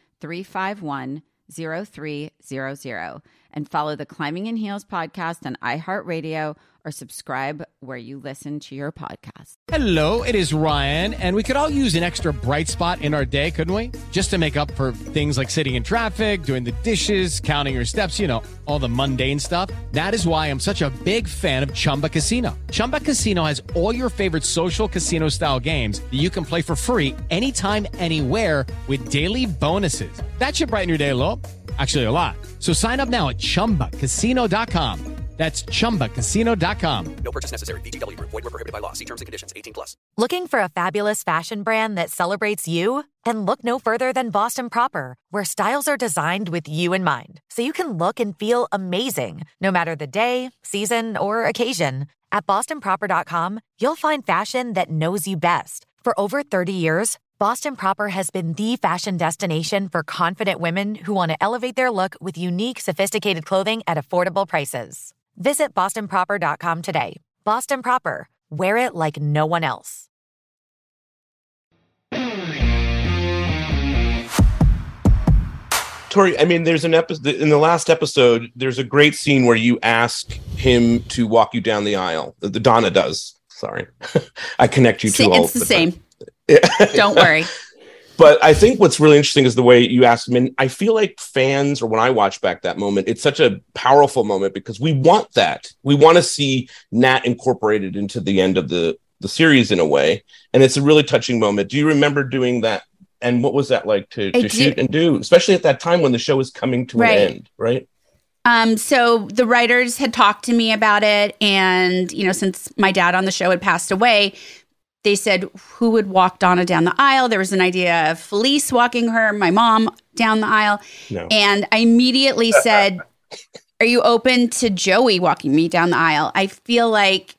351 0300 and follow the Climbing in Heels podcast on iHeartRadio or subscribe where you listen to your podcast. Hello, it is Ryan, and we could all use an extra bright spot in our day, couldn't we? Just to make up for things like sitting in traffic, doing the dishes, counting your steps, you know, all the mundane stuff. That is why I'm such a big fan of Chumba Casino. Chumba Casino has all your favorite social casino style games that you can play for free anytime, anywhere with daily bonuses. That should brighten your day a little. Actually, a lot. So sign up now at chumbacasino.com. That's chumbacasino.com. No purchase necessary. VGW Group. Void were prohibited by law. See terms and conditions. 18 plus. Looking for a fabulous fashion brand that celebrates you? Then look no further than Boston Proper, where styles are designed with you in mind, so you can look and feel amazing no matter the day, season, or occasion. At bostonproper.com, you'll find fashion that knows you best. For over 30 years, Boston Proper has been the fashion destination for confident women who want to elevate their look with unique, sophisticated clothing at affordable prices. Visit bostonproper.com today. Boston Proper, wear it like no one else. Tori, I mean, there's an episode in the last episode. There's a great scene where you ask him to walk you down the aisle. The Donna does. Sorry, I connect you to all. it's the the same. time. Don't worry. but I think what's really interesting is the way you asked him. And I feel like fans, or when I watch back that moment, it's such a powerful moment because we want that. We want to see Nat incorporated into the end of the the series in a way, and it's a really touching moment. Do you remember doing that? And what was that like to, to shoot and do, especially at that time when the show was coming to Right. an end, right? Um, so the writers had talked to me about it, and you know, since my dad on the show had passed away, they said who would walk Donna down the aisle. There was an idea of Felice walking her, my mom down the aisle, No. and I immediately said, "Are you open to Joey walking me down the aisle?" I feel like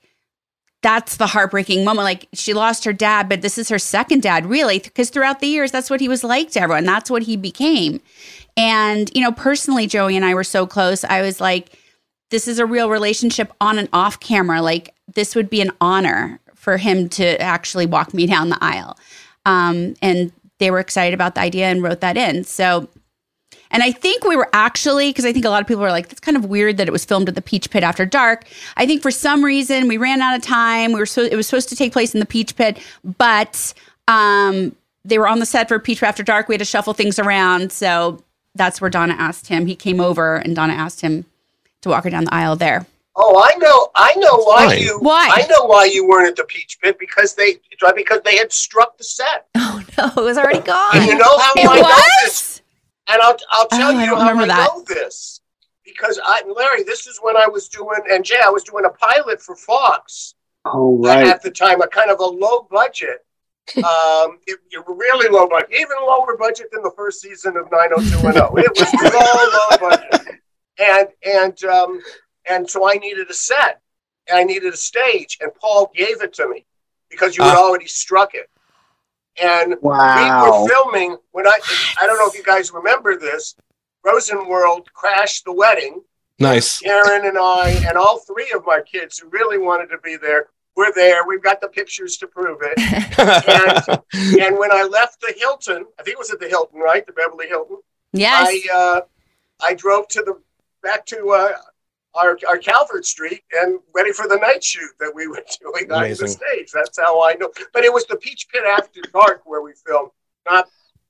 that's the heartbreaking moment. Like she lost her dad, but this is her second dad, really, because throughout the years, that's what he was like to everyone. That's what he became. And, you know, personally, Joey and I were so close. I was like, this is a real relationship on and off camera. Like, this would be an honor for him to actually walk me down the aisle. Um, and they were excited about the idea and wrote that in. So, and I think we were actually, because I think a lot of people were like, that's kind of weird that it was filmed at the Peach Pit after dark. I think for some reason we ran out of time. We were so, it was supposed to take place in the Peach Pit, but um, they were on the set for Peach Pit after dark. We had to shuffle things around. So that's where Donna asked him. He came over and Donna asked him to walk her down the aisle there. Oh, I know. I know why Fine. you. Why? I know why you weren't at the Peach Pit because they because they had struck the set. Oh no, it was already gone. And you know how It I know this? And I'll I'll tell Oh, you don't how I remember that. know this because I Larry, this is when I was doing and Jay, I was doing a pilot for Fox Oh right. at the time, a kind of a low budget. um, it, it really low budget, even lower budget than the first season of 90210. It was low, low budget, and and um, and so I needed a set, and I needed a stage, and Paul gave it to me because you had Ah. already struck it. And Wow. we were filming when I I don't know if you guys remember this. Rosenworld crashed the wedding. Nice. Karen and I and all three of my kids who really wanted to be there were there. We've got the pictures to prove it. and, and when I left the Hilton, I think it was at the Hilton, right? The Beverly Hilton. Yes. I uh, I drove to the back to uh, our our Calvert Street and ready for the night shoot that we were doing on the stage. That's how I know. But it was the Peach Pit After Dark where we filmed, not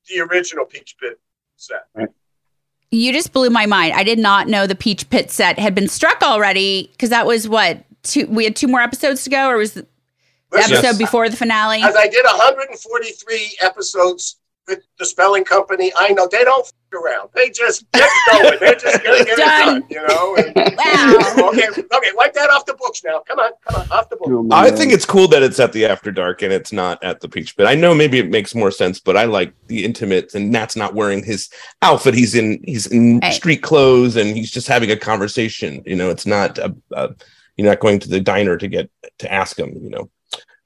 the original Peach Pit set. You just blew my mind. I did not know the Peach Pit set had been struck already because that was what two. We had two more episodes to go, or was the, the Listen, episode before the finale? As I did 143 episodes with the Spelling company, I know they don't f- around. They just get going. They're just gonna get Done. it done, you know. And, Wow. okay, okay, wipe that off the books now. Come on, come on, off the books. I think it's cool that it's at the after dark and it's not at the peach pit. I know maybe it makes more sense, but I like the intimate and Nat's not wearing his outfit. He's in he's in Right. street clothes and he's just having a conversation. You know, it's not a, a, you're not going to the diner to get to ask him. You know,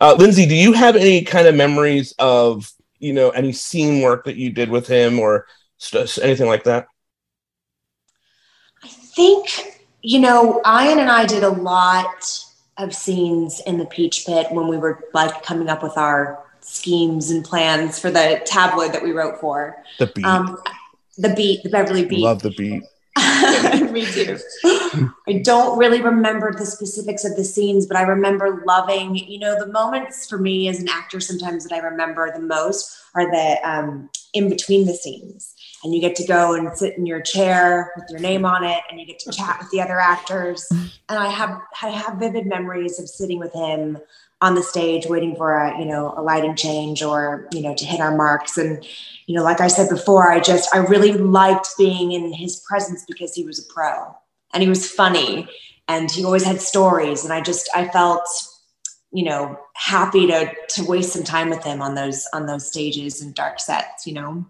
uh, Lindsay, do you have any kind of memories of you know any scene work that you did with him or st- anything like that? I think, you know, Ian and I did a lot of scenes in the Peach Pit when we were like coming up with our schemes and plans for the tabloid that we wrote for. The beat, Um, the beat, the Beverly Beat. love the beat. Me too. I don't really remember the specifics of the scenes, but I remember loving, you know, the moments for me as an actor sometimes that I remember the most are the um, in between the scenes. And you get to go and sit in your chair with your name on it, and you get to chat with the other actors. And I have I have vivid memories of sitting with him on the stage, waiting for a you know a lighting change or you know to hit our marks. And you know, like I said before, I just I really liked being in his presence because he was a pro and he was funny and he always had stories. And I just I felt you know happy to to waste some time with him on those on those stages and dark sets. You know.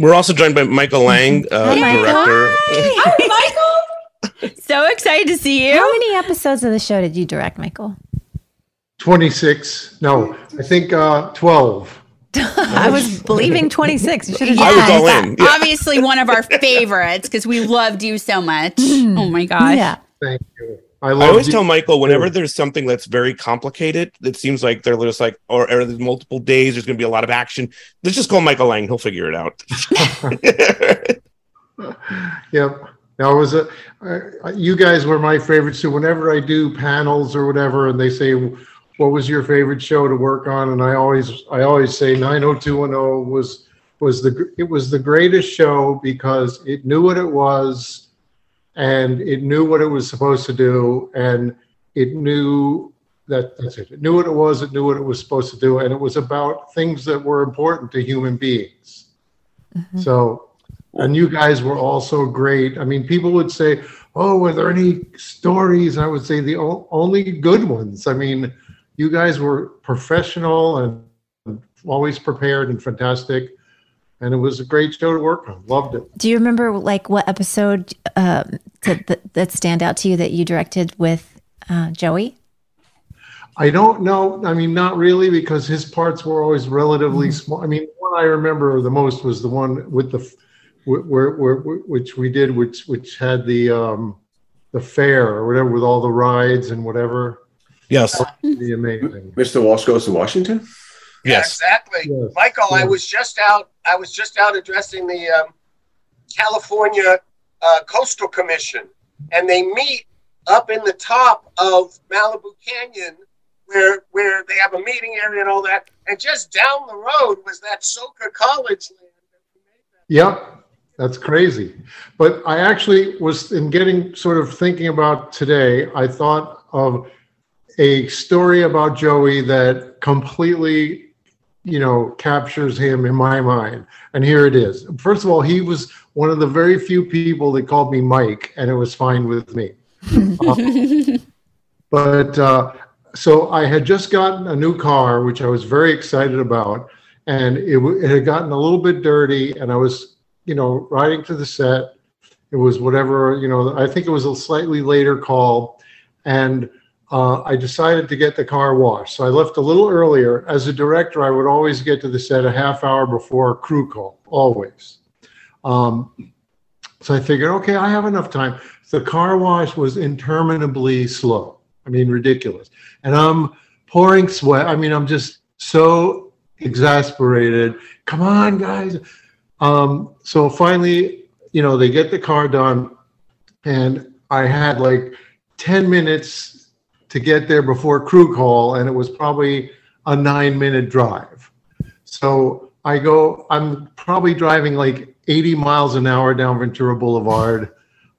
We're also joined by Michael Lange, uh, Hi, Michael. director. Michael. so excited to see you. How many episodes of the show did you direct, Michael? 26. No, I think uh, 12. I was believing 26. You should have I was just- all in. Yeah. Obviously, one of our favorites because we loved you so much. Oh my gosh. Yeah. Thank you. I I always you. tell Michael whenever there's something that's very complicated, it seems like they're just like, or, or there's multiple days, there's going to be a lot of action. Let's just call Michael Lange; he'll figure it out. Yep. It was a, uh, you guys were my favorites. So whenever I do panels or whatever, and they say, what was your favorite show to work on, and I always I always say 90210 was was the it was the greatest show because it knew what it was, and it knew what it was supposed to do, and it knew that that's it. It knew what it was. It knew what it was supposed to do, and it was about things that were important to human beings. Mm-hmm. So, and you guys were also great. I mean, people would say, "Oh, were there any stories?" I would say the o- only good ones. I mean, you guys were professional and always prepared and fantastic, and it was a great show to work on. Loved it. Do you remember like what episode um, that, that that stand out to you that you directed with uh, Joey? I don't know. I mean, not really, because his parts were always relatively small. I mean, the one I remember the most was the one with the, where, where, where which we did, which which had the um, the fair or whatever with all the rides and whatever. Yes. The amazing. Mr. Walsh goes to Washington. Yes. Exactly. Michael, I was just out. I was just out addressing the um, California uh, Coastal Commission, and they meet up in the top of Malibu Canyon, where where they have a meeting area and all that. And just down the road was that Soka College land. Yep, that's crazy. But I actually was in getting sort of thinking about today. I thought of a story about Joey that completely, you know, captures him in my mind. And here it is. First of all, he was one of the very few people that called me Mike, and it was fine with me. But uh, so I had just gotten a new car, which I was very excited about, and it, w- it had gotten a little bit dirty, and I was, you know, riding to the set. It was whatever, you know, I think it was a slightly later call, and uh, I decided to get the car washed. So I left a little earlier. As a director, I would always get to the set a half hour before crew call, always. Um, so I figured, okay, I have enough time. The car wash was interminably slow. I mean, ridiculous. And I'm pouring sweat. I mean, I'm just so exasperated. Come on, guys. Um, so finally, you know, they get the car done, and I had like 10 minutes to get there before crew call, and it was probably a nine minute drive. So I go, I'm probably driving like 80 miles an hour down Ventura Boulevard.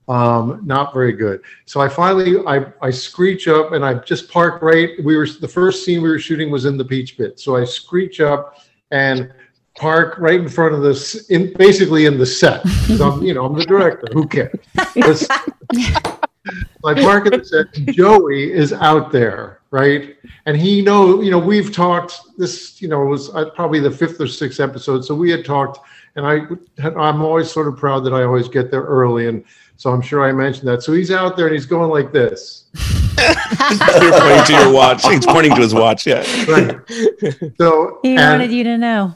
Um, not very good. So I finally, I, I screech up and I just park right. We were, the first scene we were shooting was in the Peach Pit. So I screech up and park right in front of this, in, basically in the set. 'Cause I'm, you know, I'm the director. Who cares? This- so I park at the set. and Joey is out there, right? And he know, you know, we've talked. This, you know, was uh, probably the fifth or sixth episode. So we had talked, and I, I'm always sort of proud that I always get there early, and so I'm sure I mentioned that. So he's out there and he's going like this. You're pointing to your watch. He's pointing to his watch. Yeah. Right. So He wanted you to know.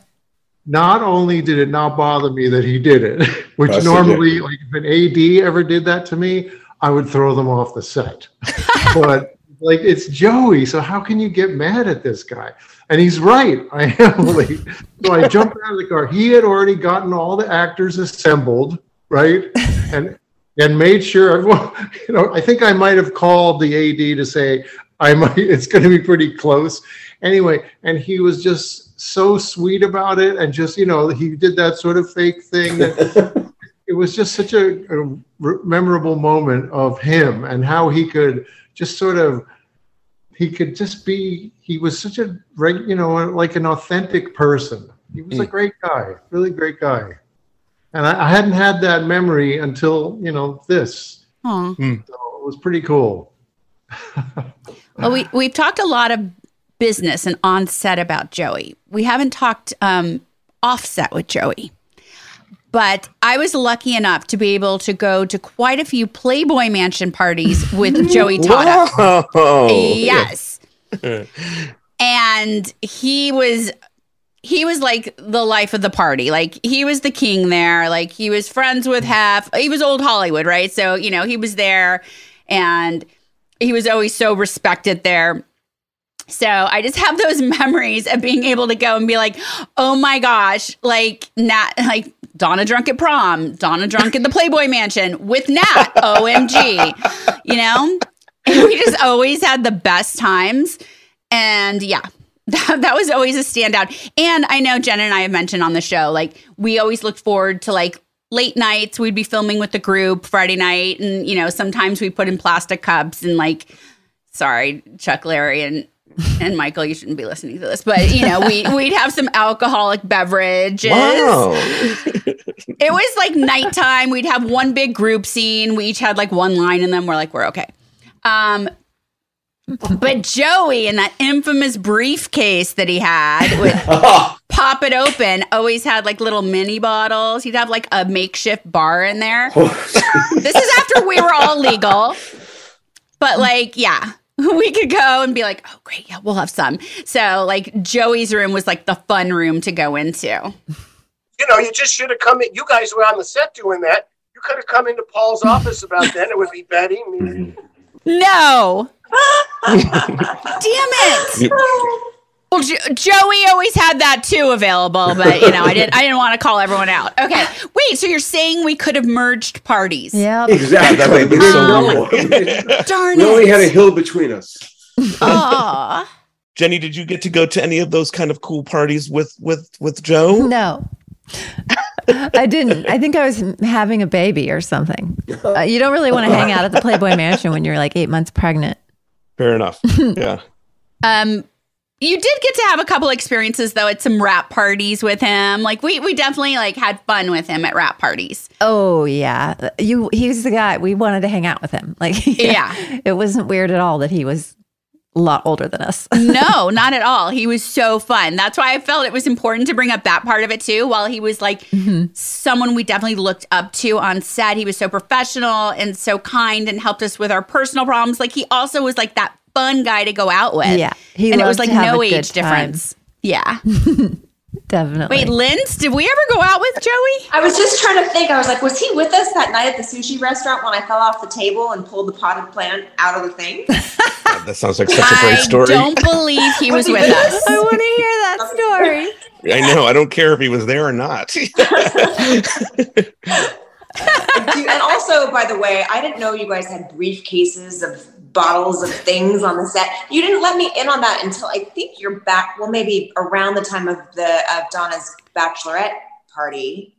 not only did it not bother me that he did it, which That's normally, like if an AD ever did that to me, I would throw them off the set. but like it's Joey, so how can you get mad at this guy? And he's right. I am late. So I jumped out of the car. He had already gotten all the actors assembled, right? And and made sure everyone, you know, I think I might have called the AD to say I might it's gonna be pretty close. Anyway, and he was just so sweet about it and just, you know, he did that sort of fake thing that it was just such a, a memorable moment of him and how he could just sort of he could just be he was such a reg- you know like an authentic person. He was a great guy really great guy. And I, I hadn't had that memory until you know this. Aw. so it was pretty cool. Well, we we've talked a lot of business and on set about Joey. We haven't talked um, offset with Joey, but I was lucky enough to be able to go to quite a few Playboy Mansion parties with Joey Tata. Yes, and he was he was like the life of the party. Like he was the king there. Like he was friends with half. He was old Hollywood, right? So you know he was there, and he was always so respected there. So I just have those memories of being able to go and be like, oh my gosh, like Nat, like Donna drunk at prom, Donna drunk at the Playboy Mansion with Nat, OMG, you know? And we just always had the best times. And yeah, that, that was always a standout. And I know Jen and I have mentioned on the show, like we always looked forward to like late nights. We'd be filming with the group Friday night, and you know sometimes we put in plastic cups and like, sorry, Chuck, Larry, and and Michael, you shouldn't be listening to this, but you know we we'd have some alcoholic beverages. Wow. It was like nighttime. We'd have one big group scene. We each had like one line in them. We're like, we're okay. Um, but Joey in that infamous briefcase that he had with pop it open always had like little mini bottles. He'd have like a makeshift bar in there. this is after we were all legal. But like, yeah, we could go and be like, oh, great. Yeah, we'll have some. So, like, Joey's room was like the fun room to go into. You know, you just should have come in. You guys were on the set doing that. You could have come into Paul's office about then. It would be Betty. me. No. Damn it. Well, jo- Joey always had that too available, but you know, I didn't. I didn't want to call everyone out. Okay, wait. So you're saying we could have merged parties? Yeah, Exactly. That would be We so didn't know it. We only had a hill between us. Aw. Jenny, did you get to go to any of those kind of cool parties with with with Joe? No. I didn't. I think I was having a baby or something. Uh, you don't really want to hang out at the Playboy Mansion when you're like eight months pregnant. Fair enough. Yeah. Um, you did get to have a couple experiences though at some rap parties with him. Like we we definitely like had fun with him at rap parties. Oh yeah, you. He was the guy we wanted to hang out with him. Like Yeah. it wasn't weird at all that he was a lot older than us. no, not at all. He was so fun. That's why I felt it was important to bring up that part of it too. While he was like mm-hmm. someone we definitely looked up to on set, he was so professional and so kind and helped us with our personal problems. Like he also was like that fun guy to go out with. Yeah, he and it was like no age difference. Yeah. Definitely. Wait, Linz, did we ever go out with Joey? I was just trying to think. I was like, was he with us that night at the sushi restaurant when I fell off the table and pulled the potted plant out of the thing? That sounds like such a great story. I don't believe he was with us. I want to hear that story. I know. I don't care if he was there or not. And also, by the way, I didn't know you guys had briefcases of bottles of things on the set. You didn't let me in on that until I think you're back. Well, maybe around the time of the of Donna's bachelorette party,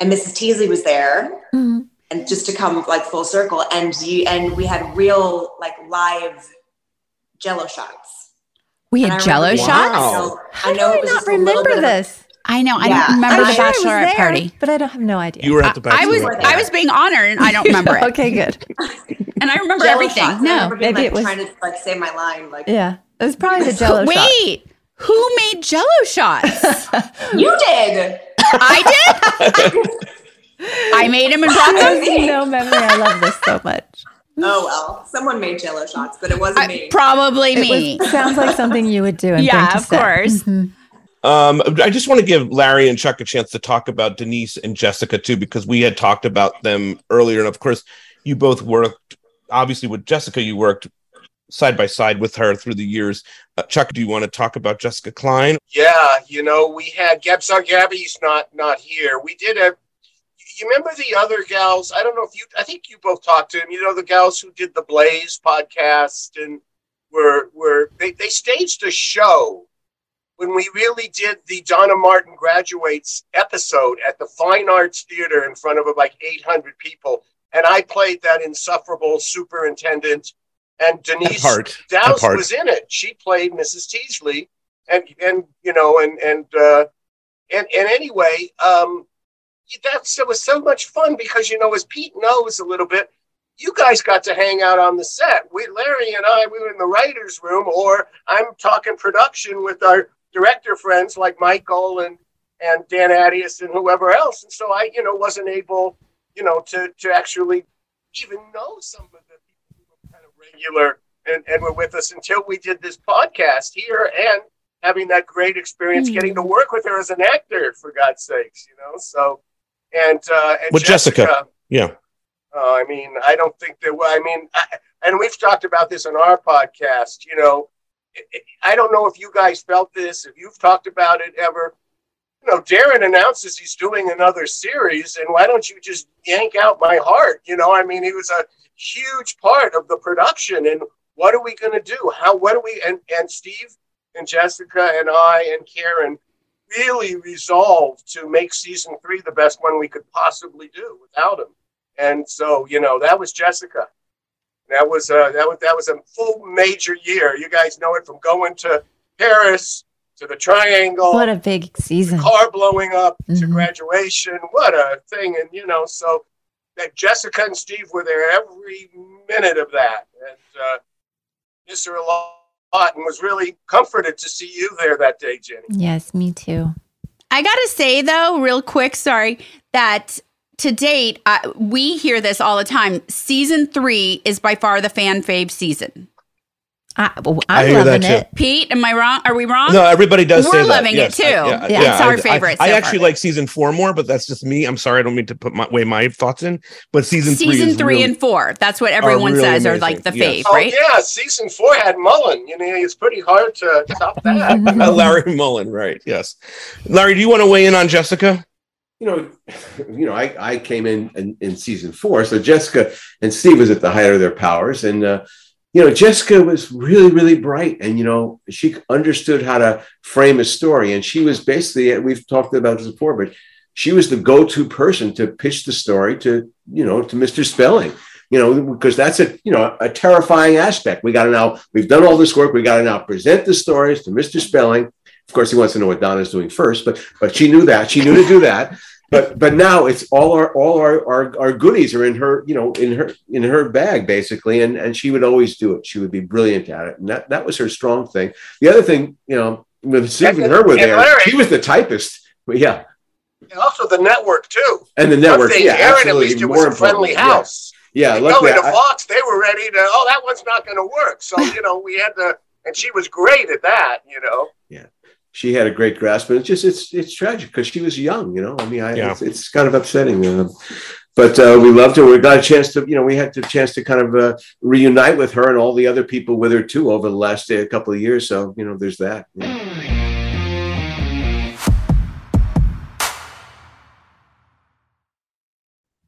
and Mrs. Teasley was there, mm-hmm. and just to come like full circle, and you and we had real like live Jello shots. We had Jello remember- shots. I know, How I know do it I was not just a little remember bit of this? I know. I don't remember I'm the sure bachelorette there, party. but I don't have no idea. You were at the I was bachelorette I was being honored and I don't remember it. okay, good. And I remember Jell-O everything. shots. I No. remember maybe like, it was- trying to like say my line. Like Yeah, it was probably the Jello shot. Wait, who made Jello shots? you did. I did. I made him and brought I them. no memory. I love this so much. Oh well, someone made Jello shots, but it wasn't I- me. probably It me. was, sounds like something you would do. And Yeah, bring to of set. course. Mhm. Um, I just want to give Larry and Chuck a chance to talk about Denise and Jessica too, because we had talked about them earlier, and of course, you both worked. Obviously, with Jessica, you worked side by side with her through the years. Uh, Chuck, do you want to talk about Jessica Klein? Yeah, you know, we had Gabsar Gabby's not not here. We did a. You remember the other gals? I don't know if you. I think you both talked to them. You know, the gals who did the Blaze podcast and were were they they staged a show when we really did the Donna Martin graduates episode at the Fine Arts Theater in front of like 800 people, and I played that insufferable superintendent, and Denise part. Dowse was in it. She played Mrs. Teasley, and and you know, and and uh, and and anyway, um, that's it was so much fun because you know, as Pete knows a little bit, you guys got to hang out on the set. We, Larry and I, we were in the writers' room, or I'm talking production with our director friends like Michael and and Dan Attias and whoever else, and so I, you know, wasn't able, you know, to to actually even know some of the people who were kind of regular and, and were with us until we did this podcast here and having that great experience getting to work with her as an actor for God's sakes, you know. So and uh and With Jessica. Yeah. uh, I mean, I don't think there were. I mean, I, and we've talked about this on our podcast. You know, I- don't know if you guys felt this, if you've talked about it ever. You know, Darren announces he's doing another series, and why don't you just yank out my heart? You know, I mean, he was a huge part of the production, and what are we going to do? How, what are we, and, and Steve and Jessica and I and Karen really resolved to make season three the best one we could possibly do without him. And so, you know, that was Jessica. That was uh, that was that was a full major year. You guys know it from going to Paris to the Triangle. What a big season. car blowing up to Mhm. graduation. What a thing! And you know, so that Jessica and Steve were there every minute of that, and uh, miss her a lot, and was really comforted to see you there that day, Jenny. Yes, me too. I gotta say though, real quick, sorry, that to date, uh, we hear this all the time. Season three is by far the fan fave season. I, well, I I'm hear that loving too. it. Pete, am I wrong? Are we wrong? No, everybody does We're say that. loving Yes, it too. I- it's our I- favorite. I, so actually far. like season four more, but that's just me. I'm sorry, I don't mean to put my, weigh my thoughts in. But season, three, season is three really- and four. That's what everyone really says are like the Yes. fave, Oh right? yeah, season four had Mollin. You know, it's pretty hard to top that. Larry Mollin, right? Yes. Larry, do you want to weigh in on Jessica? You know, you know, I, I came in, in in season four, so Jessica and Steve was at the height of their powers, and uh, you know, Jessica was really, really bright, and you know, she understood how to frame a story, and she was basically we've talked about this before, but she was the go-to person to pitch the story to you know to Mr. Spelling. You know, because that's a you know a terrifying aspect. We got to now we've done all this work. We got to now present the stories to Mr. Spelling. Of course, he wants to know what Donna's doing first, but but she knew that. She knew to do that. But but now it's all our all our, our our goodies are in her you know in her in her bag basically, and and she would always do it. She would be brilliant at it, and that that was her strong thing. The other thing, you know, with Steve and her were there, she was the typist. But yeah, And also the network too. and the network, thing, yeah, Aaron, at least it more was a friendly yeah. house. Yeah, They luckily, go into I- Fox, they were ready to. Oh, that one's not going to work. So you know, we had to, and she was great at that. You know. She had a great grasp, and it's just it's it's tragic because she was young. You know, I mean, I, Yeah. it's, it's kind of upsetting. Uh, but uh, we loved her. We got a chance to, you know, we had the chance to kind of uh, reunite with her and all the other people with her too over the last uh, couple of years. So you know, there's that. yeah.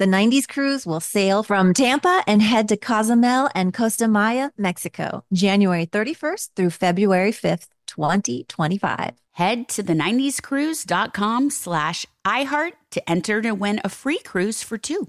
The 90s cruise will sail from Tampa and head to Cozumel and Costa Maya, Mexico, January 31st through February 5th, 2025. Head to the 90scruise.com slash iHeart to enter to win a free cruise for two.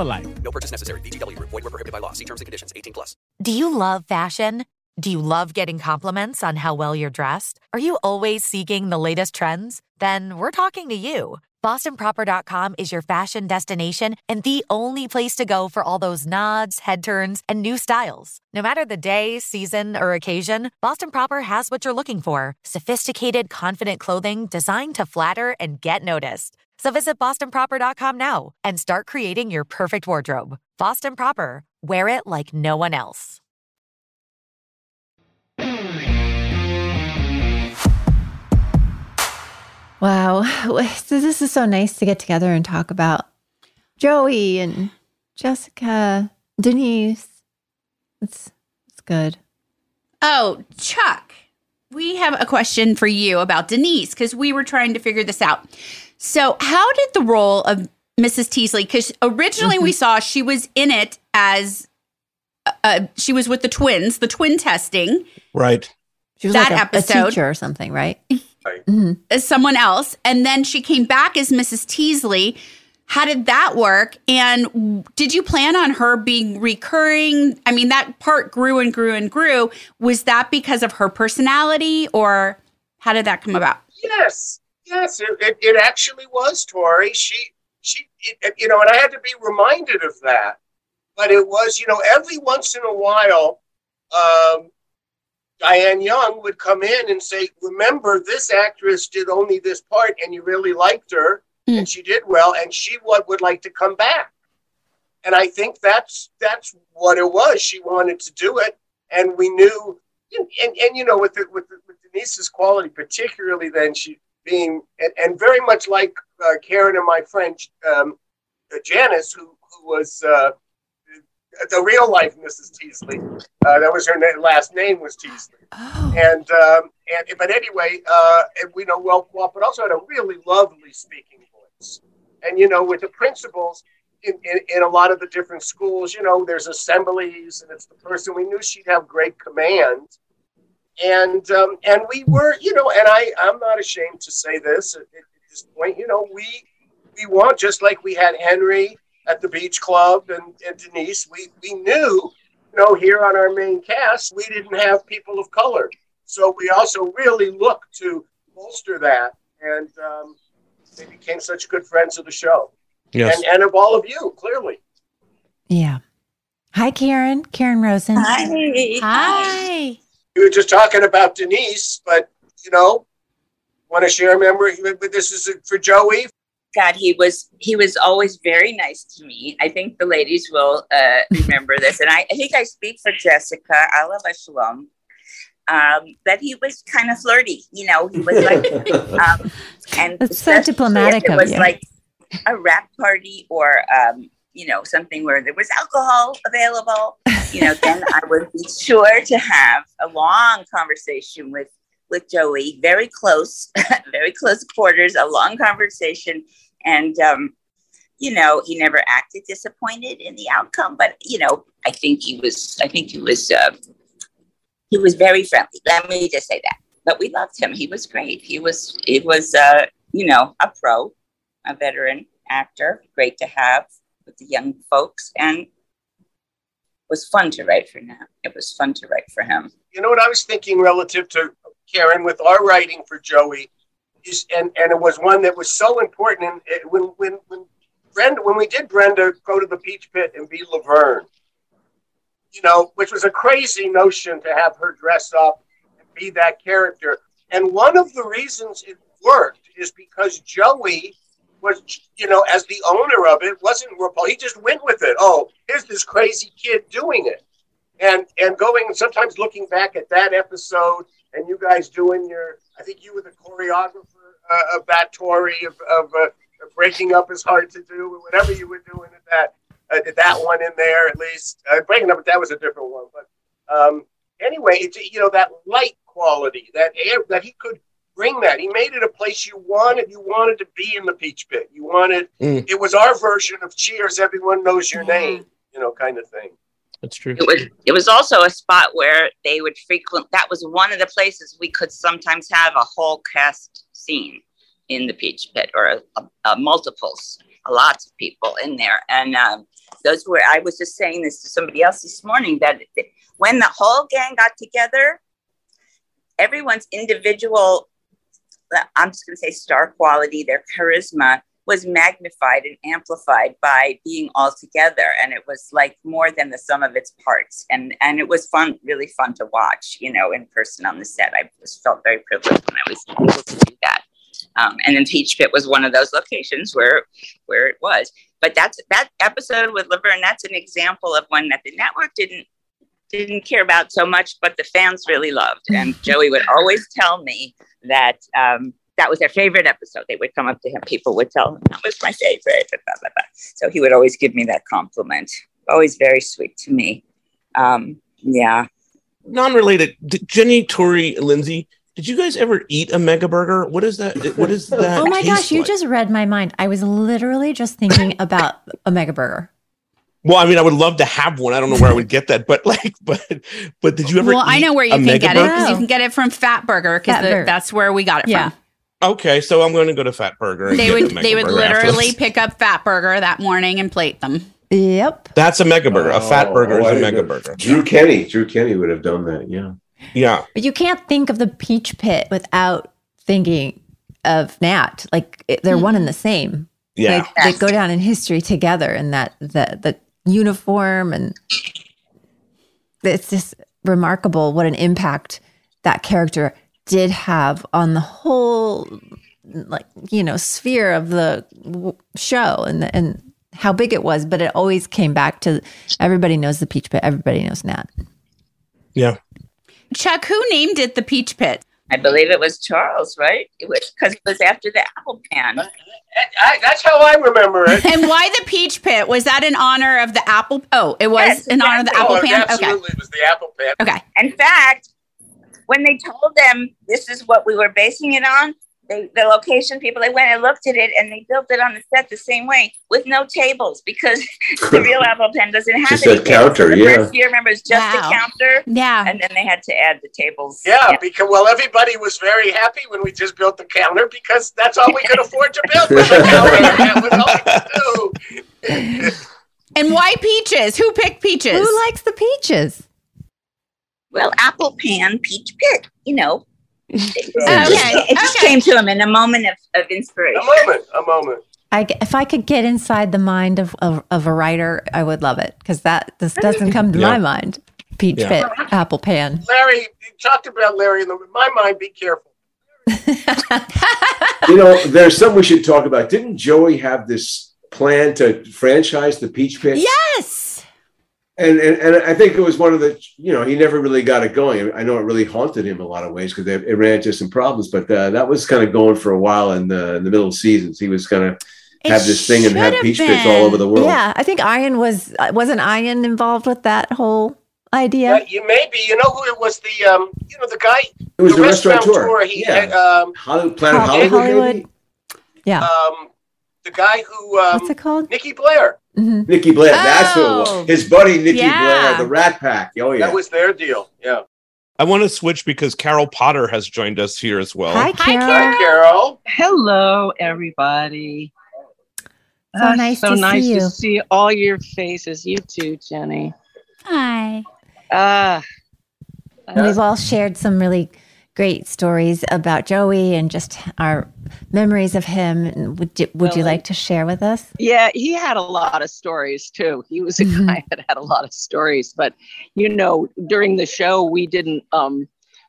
life. No purchase necessary. VGW Group. Void were prohibited by law. See terms and conditions. 18 plus. Do you love fashion? Do you love getting compliments on how well you're dressed? Are you always seeking the latest trends? Then we're talking to you. BostonProper.com is your fashion destination and the only place to go for all those nods, head turns, and new styles. No matter the day, season, or occasion, Boston Proper has what you're looking for sophisticated, confident clothing designed to flatter and get noticed. So visit BostonProper.com now and start creating your perfect wardrobe. Boston Proper, wear it like no one else. Wow. So this is so nice to get together and talk about Joey and Jessica, Denise. It's it's good. Oh, Chuck, we have a question for you about Denise because we were trying to figure this out. So, how did the role of Mrs. Teasley? Because originally we mm-hmm. saw she was in it as uh, uh, she was with the twins, the twin testing. Right. She was That like a, a episode. teacher or something, right? Mm-hmm. as someone else and then she came back as Mrs. Teasley. How did that work? And did you plan on her being recurring? I mean, that part grew and grew and grew. Was that because of her personality or how did that come about? Yes, yes, it, it, it actually was Tori. She, she, it, you know, and I had to be reminded of that. But it was, you know, every once in a while, um, Diane Young would come in and say, "Remember, this actress did only this part, and you really liked her, and she did well, and she would, would like to come back." And I think that's that's what it was. She wanted to do it, and we knew, and and, and you know, with the, with, the, with Denise's quality, particularly then she being and, and very much like uh, Karen and my friend um, uh, Janice, who who was. Uh, the real life Mrs. Teasley. Uh, that was her na- last name was Teasley. And um, and but anyway, uh, and we know well, well, but also had a really lovely speaking voice. And you know, with the principals in, in, in a lot of the different schools, you know, there's assemblies, and it's the person we knew she'd have great command. And um, and we were, you know, and I I'm not ashamed to say this at, at this point. You know, we we want just like we had Henry at the beach club and, and Denise, we, we knew, you know, here on our main cast, we didn't have people of color. So we also really looked to bolster that. And um, they became such good friends of the show. Yes. And, and of all of you, clearly. Yeah. Hi, Karen. Karen Rosin. Hi. Hi. We were just talking about Denise, but, you know, want to share a memory? But this is for Joey. God, he was he was always very nice to me. I think the ladies will uh, remember this, and I, I think I speak for Jessica. Allah Shalom. Um, that he was kind of flirty, you know. He was like, um, and That's so especially diplomatic if it of was you. like a rap party or um, you know something where there was alcohol available. You know, then I would be sure to have a long conversation with with Joey, very close, very close quarters, a long conversation. And, um, you know, he never acted disappointed in the outcome, but, you know, I think he was, I think he was, uh, he was very friendly. Let me just say that. But we loved him. He was great. He was, he was, uh, you know, a pro, a veteran actor, great to have with the young folks. And was fun to write for him. It was fun to write for him. You know what I was thinking relative to Karen with our writing for Joey is, and and it was one that was so important. And it, when when when Brenda, when we did Brenda go to the Peach Pit and be Laverne, you know, which was a crazy notion to have her dress up and be that character. And one of the reasons it worked is because Joey was, you know, as the owner of it, wasn't RuPaul. He just went with it. Oh, here's this crazy kid doing it. And and going sometimes looking back at that episode and you guys doing your, I think you were the choreographer uh, of that Tori of, of uh, breaking up is hard to do, or whatever you were doing at that uh, that one in there at least. Uh, breaking up, that was a different one. But um, anyway, it's, you know that light quality, that air, that he could bring that. He made it a place you wanted. You wanted to be in the Peach Pit. You wanted. Mm. It was our version of Cheers. Everyone knows your name. You know, kind of thing. That's true. It was it was also a spot where they would frequent. That was one of the places we could sometimes have a whole cast scene in the Peach Pit or a, a, a multiples, lots of people in there, and um, those were. I was just saying this to somebody else this morning that when the whole gang got together, everyone's individual. I'm just going to say star quality, their charisma was magnified and amplified by being all together. And it was like more than the sum of its parts. And and it was fun really fun to watch you know in person on the set. I just felt very privileged when i was able to do that. Um, and then Peach Pit was one of those locations where where it was. But that's that episode with laverne that's an example of one that the network didn't didn't care about so much but the fans really loved. And joey would always tell me that um, that was their favorite episode. They would come up to him, people would tell him that was my favorite. Blah, blah, blah. So he would always give me that compliment. Always very sweet to me. Um, yeah. Non-related. D- Jenny, Tori, Lindsay, did you guys ever eat a mega burger? What is that? What is that? Oh my taste gosh, you just read my mind. I was literally just thinking about a mega burger. Well, I mean, I would love to have one. I don't know where I would get that, but like, but but did you ever? Well, I know where you can Mega get it because you can get it from Fatburger because that's where we got it Yeah. from. Okay, so I'm going to go to Fatburger. and They get would the they would literally pick up Fatburger that morning and plate them. Yep. That's a mega burger. a fat Oh, burger oh, is a mega burger. Drew Kenny, Drew Kenny would have done that. Yeah. Yeah. But you can't think of the peach pit without thinking of Nat. Like it- they're hmm. one and the same. Yeah. Like they go down in history together and that the the uniform and it's just remarkable what an impact that character did have on the whole like you know sphere of the show and the, and how big it was but it always came back to everybody knows the peach pit everybody knows nat Yeah. Chuck, who named it the Peach Pit? I believe it was Charles, right? It was because it was after the apple pan. I, that's how I remember it. and why the Peach Pit? Was that in honor of the apple? Oh, it was Yes, in honor of the exactly. apple Oh, pan. absolutely, it was the apple pan. Okay. Okay. In fact, when they told them this is what we were basing it on, they, the location people, they went and looked at it and they built it on the set the same way with no tables because the real apple pan doesn't have Just any a tables. counter, the yeah. First year, remember, it's just Wow. a counter. Yeah. And then they had to add the tables. Yeah, because well, everybody was very happy when we just built the counter because that's all we could afford to build. Was. That was all we could do. And why peaches? Who picked peaches? who likes the peaches Well, apple pan, peach pit, you know. It, Okay, it just okay. came to him in a moment of, of inspiration. A moment, a moment. I, if I could get inside the mind of, of, of a writer, I would love it because that this doesn't come to Yeah. my mind. Peach Yeah. pit, apple pan. Larry, you talked about Larry. In my mind, be careful. You know, there's something we should talk about. Didn't Joey have this plan to franchise the Peach Pit? Yes. And, and and I think it was one of the you know he never really got it going. I know it really haunted him a lot of ways because it, it ran into some problems. But uh, that was kind of going for a while in the in the middle of seasons. He was going to have this thing and have have peach pits all over the world. Yeah, I think Ian was uh, wasn't Ian involved with that whole idea. Yeah, you maybe you know who it was. The um, you know the guy. It was the restaurateur. restaurateur. He Yeah. had, um, Hollywood, Planet Hollywood. Hollywood. Yeah. um, the guy who um, What's it called? Nicky Blair. Mhm. Nicky Blair. That's who it Oh. was. His buddy Nicky Yeah. Blair, the Rat Pack. Oh yeah. That was their deal. Yeah. I want to switch because Carol Potter has joined us here as well. Hi, Hi, Carol. Hi, Carol. Hello, everybody. So Ah, nice so to see nice you. to see all your faces. You too, Jenny. Hi. Ah, And we've all shared some really great stories about Joey and just our memories of him. Would you, would you like to share with us? yeah, he had a lot of stories too. He was a Mhm. guy that had a lot of stories. But you know, during the show, we didn't. Um,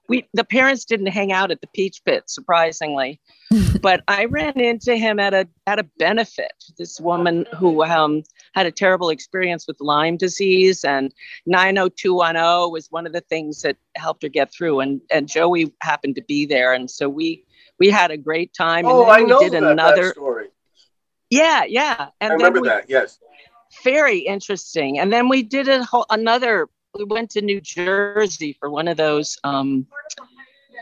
we the parents didn't hang out at the Peach Pit, surprisingly. but I ran into him at a at a benefit. This woman who um, had a terrible experience with Lyme disease, and 90210 was one of the things that helped her get through. And and Joey happened to be there, and so we we had a great time. Oh, and then I we know did that, another. that story. Yeah, yeah. And I remember we- that. Yes. Very interesting. And then we did a whole another. We went to New Jersey for one of those um,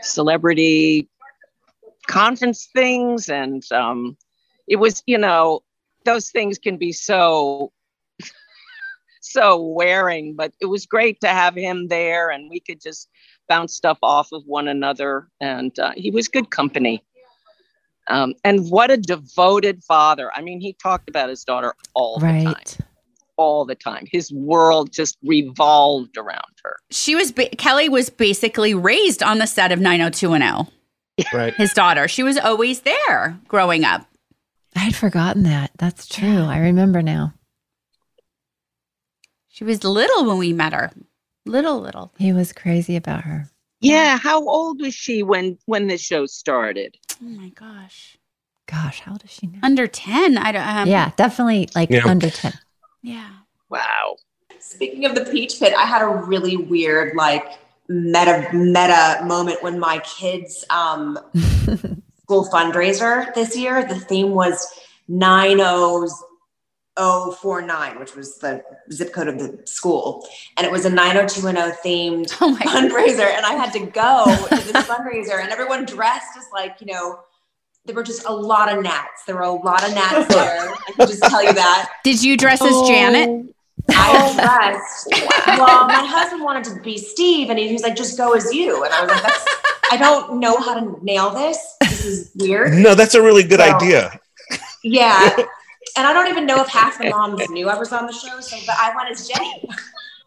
celebrity conference things, and um, it was you know those things can be so so wearing, but it was great to have him there, and we could just bounce stuff off of one another, and uh, he was good company. Um, and what a devoted father. I mean, he talked about his daughter all the time. All the time. His world just revolved around her. She was ba- Kelly was basically raised on the set of 90210. Right. His daughter. She was always there growing up. I had forgotten that. That's true. I remember now. She was little when we met her. Little, little. He was crazy about her. Yeah, how old was she when when the show started? Oh my gosh. Gosh, how old is she now? Under 10. I don't um, yeah, definitely like Yeah. under 10. Yeah. Wow. Speaking of the peach pit, I had a really weird like meta meta moment when my kids um school fundraiser this year. The theme was 90049, which was the zip code of the school. And it was a 90210 themed Oh my fundraiser. And I had to go to this fundraiser and everyone dressed as like, you know, there were just a lot of gnats. There were a lot of gnats there. I can just tell you that. Did you dress as Janet? I dressed. well, my husband wanted to be Steve, and he was like, "Just go as you." And I was like, That's, "I don't know how to nail this. This is weird." No, that's a really good So- idea. Yeah, and I don't even know if half the moms knew I was on the show. So, but I went as Jennie.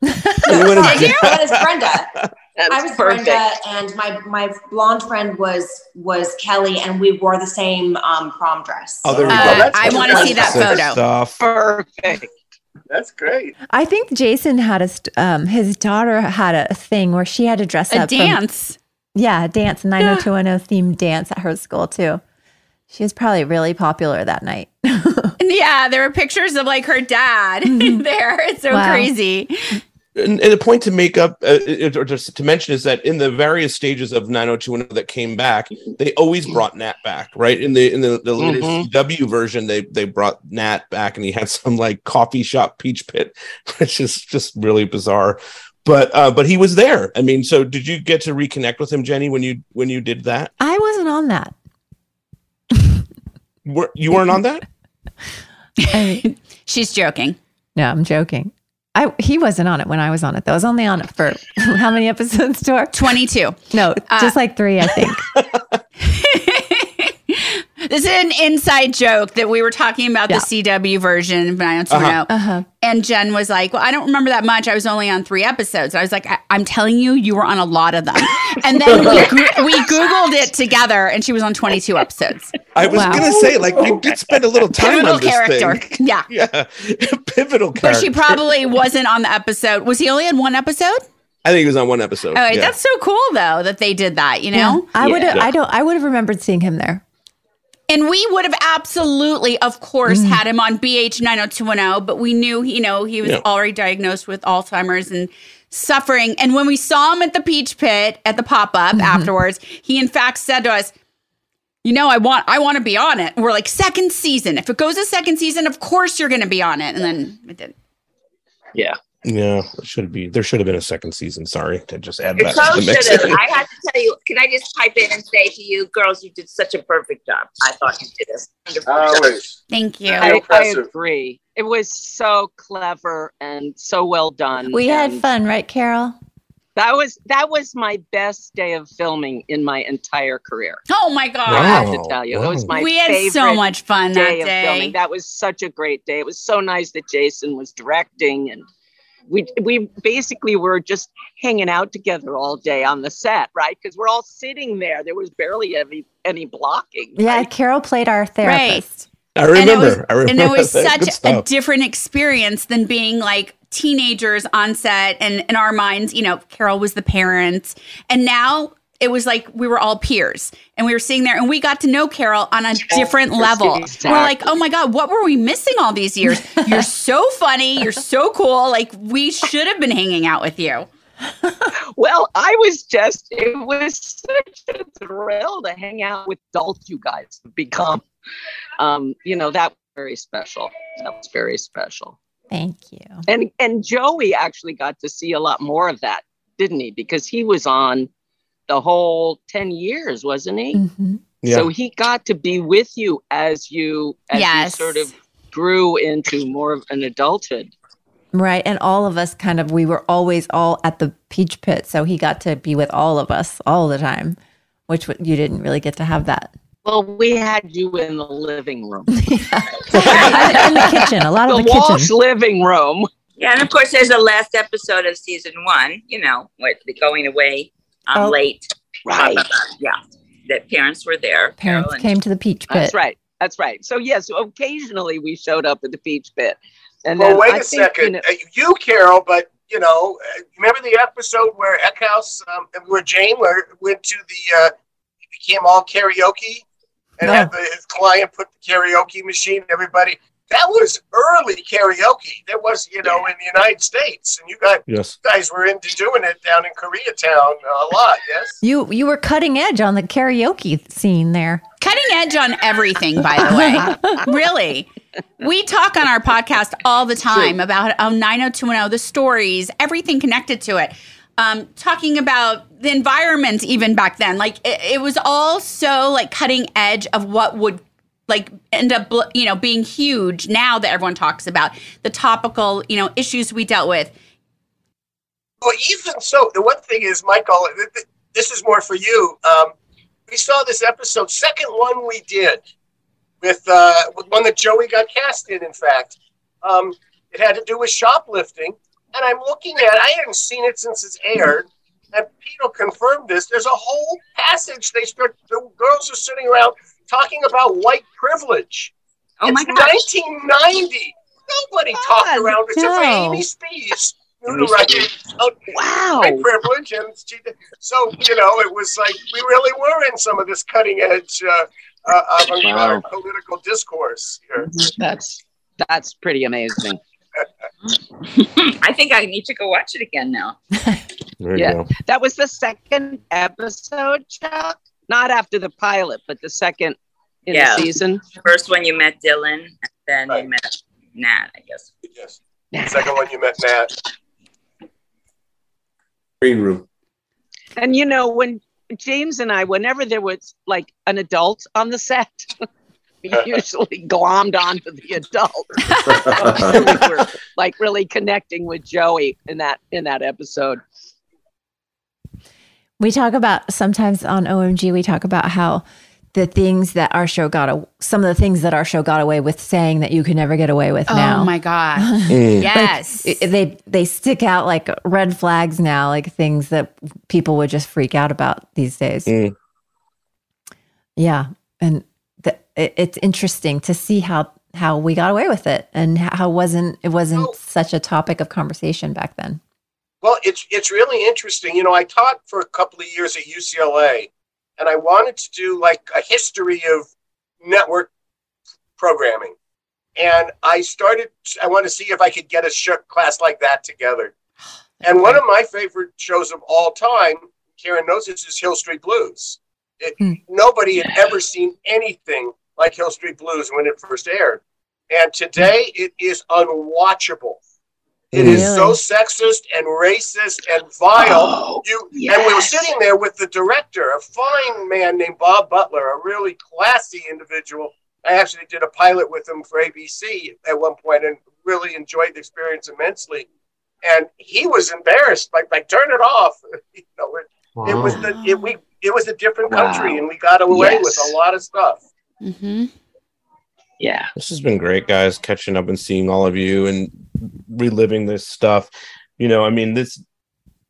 You went as- I went as Brenda. That's I was perfect. Brenda, and my my blonde friend was was Kelly, and we wore the same um, prom dress. Oh, there you Uh, go. that's I want to see that photo. Stuff. Perfect. That's great. I think Jason had a um his daughter had a thing where she had to dress A up from- dance. Yeah, a dance 90210 themed dance at her school too. She was probably really popular that night. Yeah, there were pictures of like her dad there. It's so Wow. crazy. And, and a point to make up, uh, it- or just to mention, is that in the various stages of 90210 that came back, they always brought Nat back, right? In the in the, the later Mhm. CW version, they they brought Nat back, and he had some like coffee shop peach pit, which is just really bizarre. But uh, but he was there. I mean, so did you get to reconnect with him, Jennie, when you when you did that? I wasn't on that. Were, you weren't on that? I- She's joking. no, I'm joking. I he wasn't on it when I was on it. though. I was only on it for how many episodes, Tor? 22. No, Uh, just like three, I think. This is an inside joke that we were talking about Yeah. the CW version of 90210. Uh-huh. And Jen was like, Well, I don't remember that much. I was only on three episodes. I was like, I- I'm telling you, you were on a lot of them. And then we, goo- we Googled it together, and she was on 22 episodes. I was Wow. gonna say, like, you did spend a little time Pivotal on this character. thing. Yeah. Yeah, pivotal character. But she probably wasn't on the episode. Was he only on one episode? I think he was on one episode. Oh, wait, yeah. that's so cool though that they did that, you know? I would have Yeah. I don't I would have remembered seeing him there. And we would have absolutely, of course, mm. had him on BH 90210, but we knew, you know, he was Yeah. already diagnosed with Alzheimer's and suffering. And when we saw him at the Peach Pit at the pop up mm-hmm. afterwards, he in fact said to us, you know, I want I want to be on it. We're like, second season. If it goes a second season, of course you're gonna be on it. And then it didn't. Yeah. Yeah, it should be. There should have been a second season. Sorry to just add that so to the mix. I have to tell you, can I just pipe in and say to you, girls, you did such a perfect job. I thought you did a wonderful job. Always. Thank you. I, I agree. It was so clever and so well done. We had fun, right, Carol? That was that was my best day of filming in my entire career. Oh my god. I have to tell you, that was my we had so much fun day that of day. filming. That was such a great day. It was so nice that Jason was directing and we we basically were just hanging out together all day on the set, right? Because we're all sitting there. There was barely any any blocking. Yeah, right? Carol played our therapist. I And it remember. was- I remember. And it was such a different experience than being like teenagers on set. And in our minds, you know, Carol was the parent. And now it was like we were all peers and we were sitting there and we got to know Carol on a different level. Exactly. We're like, oh my God, what were we missing all these years? You're so funny. You're so cool. Like, we should have been hanging out with you. Well, I was just, it was such a thrill to hang out with adults you guys have become. Um, you know, that very special. That was very special. Thank you. And and Joey actually got to see a lot more of that, didn't he? Because he was on the whole 10 years, wasn't he? Mm-hmm. Yeah. So he got to be with you as you as Yes. you sort of grew into more of an adulthood. Right. And all of us kind of, we were always all at the Peach Pit. So he got to be with all of us all the time, which you didn't really get to have that. Well, we had you in the living room. in the kitchen, a lot of the, the Walsh kitchen. living room. Yeah, and of course, there's the last episode of season one. You know, with the going away um, Oh. late. Right. yeah, that parents were there. Parents Carol came to the Peach Pit. That's right. That's right. So yes, occasionally we showed up at the Peach Pit. And well, then wait I a think, second. you know- Uh, You, Carol, but you know, uh, remember the episode where Eckhouse, um, where Jane where went to the, uh, he became all karaoke, and had the, his client put the karaoke machine. Everybody, that was early karaoke. That was, you know, in the United States, and you got Yes. you guys were into doing it down in Koreatown a lot. Yes. You you were cutting edge on the karaoke scene there. Cutting edge on everything, by the way. really. We talk on our podcast all the time about oh, 90210, the stories, everything connected to it. Um, talking about the environment even back then. Like it, it was all so like cutting edge of what would like end up you know being huge now that everyone talks about the topical you know issues we dealt with Well, even so, the one thing is, Michael, th- th- this is more for you. Um, we saw this episode, second one we did with, uh, one that Joey got cast in. In fact, um, it had to do with shoplifting, and I'm looking at. I hadn't seen it since it's aired, and Peter confirmed this. There's a whole passage. They start. The girls are sitting around talking about white privilege. Oh my it's gosh. 1990. Nobody talked around except for no. Amy Spies. Knew the record. Oh, wow. White privilege. And she, so, you know, it was like we really were in some of this cutting edge uh, uh, avant-garde Wow. political discourse here. That's that's pretty amazing. I think I need to go watch it again now. There yeah, that was the second episode, Chuck. Not after the pilot, but the second in yeah. the season. First one you met Dylan, and then you met Nat, I guess. Yes. The second one you met Nat. Green room. And you know, when James and I, whenever there was like an adult on the set, we usually glommed onto the adult. we were like really connecting with Joey in that in that episode. We talk about sometimes on OMG, we talk about how the things that our show got, a, some of the things that our show got away with saying that you could never get away with Oh now. my God. Mm. Yes. Like, they they stick out like red flags now, like things that people would just freak out about these days. Mm. Yeah, and the, it, it's interesting to see how how we got away with it and how wasn't it wasn't such a topic of conversation back then. Well, it's it's really interesting. You know, I taught for a couple of years at UCLA, and I wanted to do like a history of network programming. And I started. I want to see if I could get a sh- class like that together. And one of my favorite shows of all time, Karen knows this, is Hill Street Blues. It, hmm. Nobody had ever seen anything like Hill Street Blues when it first aired, and today it is unwatchable. It is so sexist and racist and vile. Oh, you and we were sitting there with the director, a fine man named Bob Butler, a really classy individual. I actually did a pilot with him for ABC at one point and really enjoyed the experience immensely. And he was embarrassed, like like turn it off. you know, it, it was the it, we it was a different country, Wow. and we got away Yes. with a lot of stuff. Mm-hmm. Yeah. This has been great, guys, catching up and seeing all of you and reliving this stuff. You know, I mean, this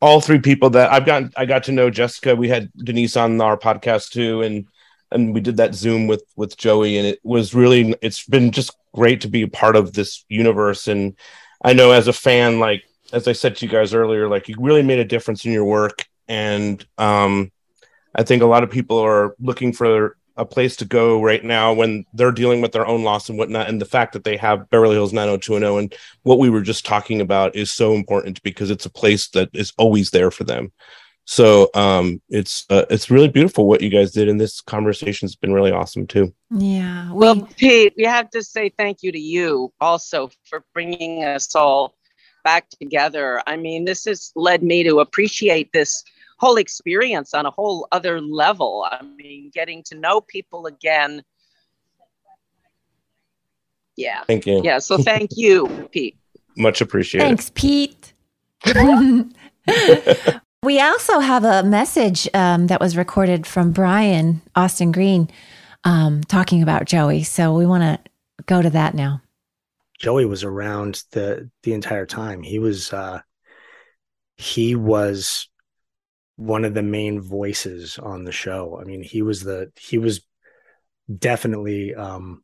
all three people that I've gotten I got to know Jessica. We had Denise on our podcast too, and and we did that Zoom with with Joey, and it was really it's been just great to be a part of this universe. And I know as a fan, like as I said to you guys earlier, like you really made a difference in your work, and um, I think a lot of people are looking for a place to go right now when they're dealing with their own loss and whatnot. And the fact that they have Beverly Hills 90210 and what we were just talking about is so important because it's a place that is always there for them. So um, it's uh, it's really beautiful what you guys did, and this conversation's been really awesome too. Yeah. Well, Pete, we have to say thank you to you also for bringing us all back together. I mean, this has led me to appreciate this whole experience on a whole other level. I mean, getting to know people again. Yeah. Thank you. Yeah. So thank you, Pete. Much appreciated. Thanks, Pete. we also have a message um, that was recorded from Brian Austin Green um, talking about Joey. So we want to go to that now. Joey was around the the entire time. He was uh he was one of the main voices on the show. I mean, he was the he was definitely um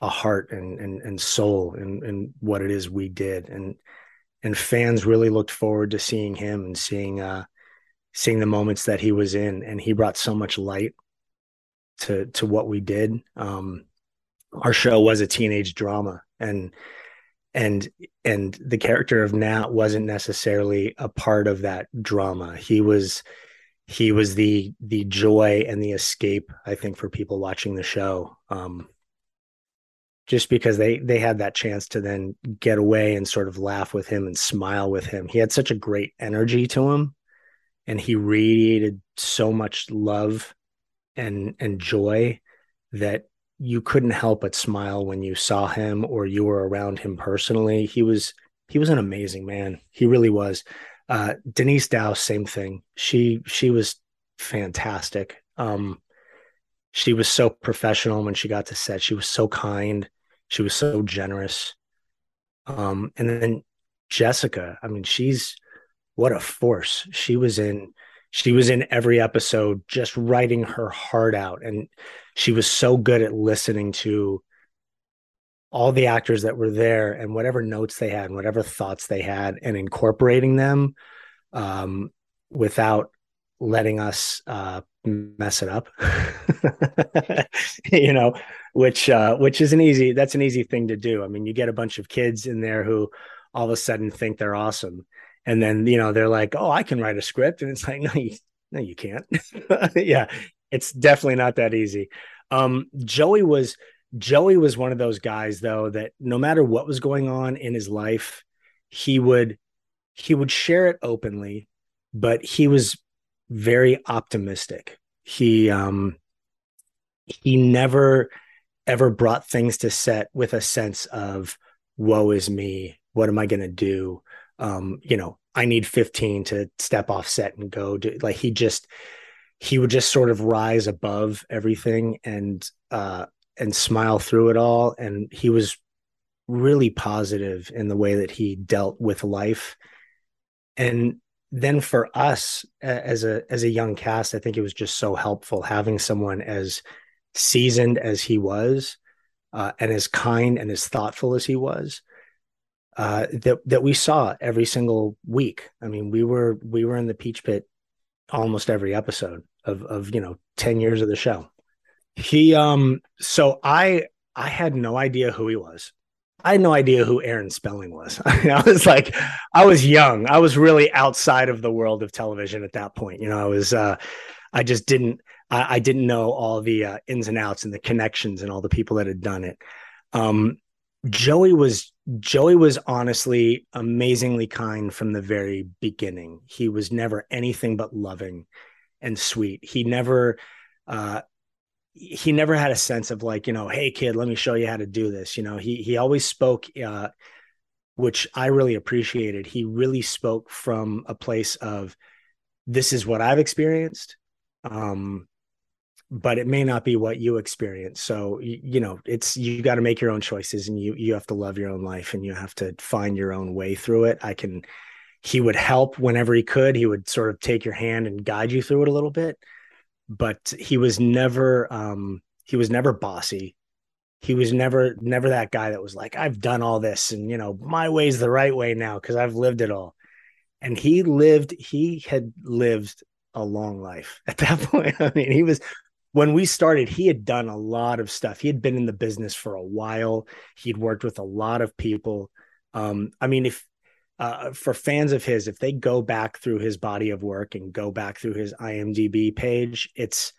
a heart and and, and soul in, in what it is we did. And and fans really looked forward to seeing him and seeing uh seeing the moments that he was in and he brought so much light to to what we did. Um our show was a teenage drama and and and the character of Nat wasn't necessarily a part of that drama. He was he was the the joy and the escape I think for people watching the show. Um just because they they had that chance to then get away and sort of laugh with him and smile with him. He had such a great energy to him and he radiated so much love and and joy that you couldn't help but smile when you saw him or you were around him personally. He was he was an amazing man. He really was. Uh, Denise Dowse, same thing. She she was fantastic. Um, she was so professional when she got to set. She was so kind. She was so generous. Um, and then Jessica, I mean, she's what a force. She was in she was in every episode just writing her heart out and she was so good at listening to all the actors that were there and whatever notes they had and whatever thoughts they had and incorporating them um, without letting us uh, mess it up. You know which uh, which is an easy that's an easy thing to do. I mean you get a bunch of kids in there who all of a sudden think they're awesome and then you know they're like oh i can write a script. And it's like no you no you can't. Yeah it's definitely not that easy. Um joey was joey was one of those guys though that no matter what was going on in his life he would he would share it openly but he was very optimistic. He um he never ever brought things to set with a sense of woe is me. What am i going to do um, you know, I need 15 to step off set and go do like he just he would just sort of rise above everything and uh and smile through it all. And he was really positive in the way that he dealt with life. And then for us as a as a young cast, I think it was just so helpful having someone as seasoned as he was, uh, and as kind and as thoughtful as he was uh, that that we saw every single week. I mean, we were we were in the Peach Pit almost every episode of of you know ten years of the show. He um so I I had no idea who he was. I had no idea who Aaron Spelling was. I was like, I was young. I was really outside of the world of television at that point. You know, I was, uh, I just didn't, I, I didn't know all the uh, ins and outs and the connections and all the people that had done it. Um, Joey was Joey was honestly amazingly kind from the very beginning. He was never anything but loving and sweet. He never uh he never had a sense of like, you know, hey kid, let me show you how to do this. You know, he he always spoke uh which I really appreciated. He really spoke from a place of this is what I've experienced. Um but it may not be what you experience. So you, you know, it's you got to make your own choices, and you you have to love your own life, and you have to find your own way through it. I can. He would help whenever he could. He would sort of take your hand and guide you through it a little bit, but he was never um, he was never bossy. He was never never that guy that was like, I've done all this, and you know, my way's the right way now because I've lived it all. And he lived. He had lived a long life at that point. I mean, he was when we started, he had done a lot of stuff. He had been in the business for a while. He'd worked with a lot of people. Um, I mean, if uh, for fans of his, if they go back through his body of work and go back through his IMDb page, it's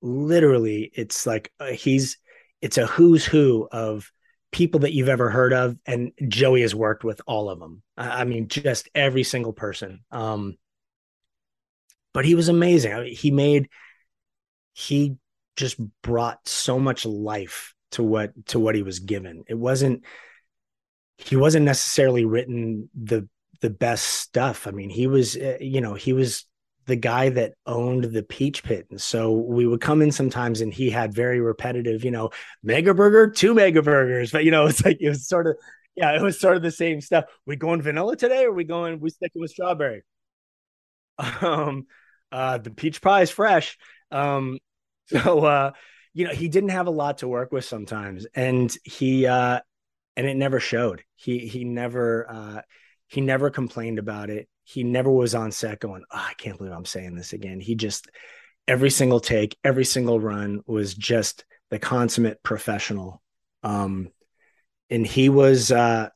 literally it's like uh, he's it's a who's who of people that you've ever heard of, and Joey has worked with all of them. I I mean, just every single person. Um, but he was amazing. I mean, he made he just brought so much life to what to what he was given. It wasn't he wasn't necessarily written the the best stuff. I mean, he was uh, you know, he was the guy that owned the peach pit. And so we would come in sometimes and he had very repetitive, you know, mega burger, two mega burgers. But you know, it's like it was sort of yeah, it was sort of the same stuff. We going vanilla today or we going we sticking with strawberry? Um uh the peach pie is fresh. Um so uh you know, he didn't have a lot to work with sometimes. And he uh and it never showed. He he never uh he never complained about it. He never was on set going, oh, I can't believe I'm saying this again. He just every single take, every single run was just the consummate professional. Um and he was uh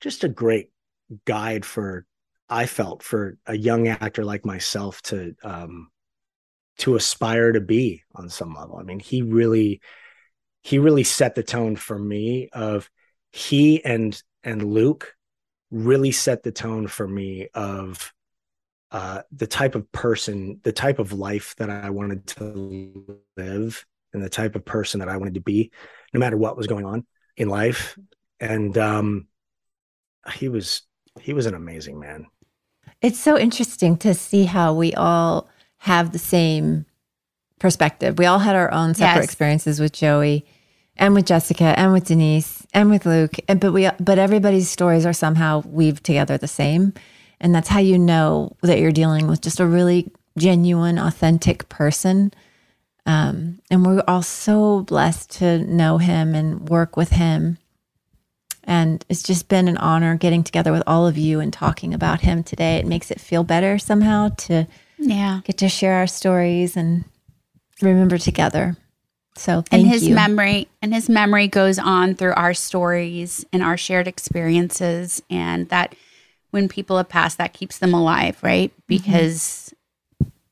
just a great guide for I felt for a young actor like myself to um to aspire to be on some level. I mean, he really he really set the tone for me of he and and Luke really set the tone for me of uh, the type of person, the type of life that I wanted to live, and the type of person that I wanted to be, no matter what was going on in life. And um, he was he was an amazing man. It's so interesting to see how we all have the same perspective. We all had our own separate Yes. experiences with Joey and with Jessica and with Denise and with Luke. And but we but everybody's stories are somehow weaved together the same. And that's how you know that you're dealing with just a really genuine, authentic person. Um, and we're all so blessed to know him and work with him. And it's just been an honor getting together with all of you and talking about him today. It makes it feel better somehow to Yeah. get to share our stories and remember together. So thank and his you. memory and his memory goes on through our stories and our shared experiences and that when people have passed that keeps them alive right mm-hmm. because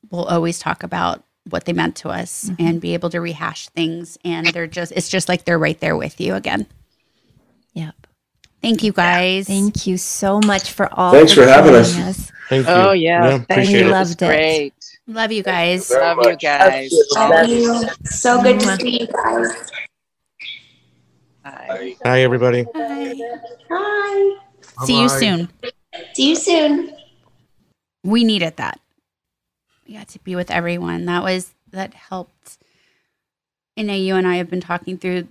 we'll always talk about what they meant to us mm-hmm. and be able to rehash things and they're just it's just like they're right there with you again yep thank you guys thank you so much for all Thanks for having us. joining us. Thank you. Oh yeah, Yeah, thank appreciate you. it. Loved it. Great. love you guys Love you guys. Love you. So good to see you guys. Bye. Hi, everybody. Hi. Bye. see you soon See you soon. we needed that. We got to be with everyone. That was that helped. I know you and I have been talking through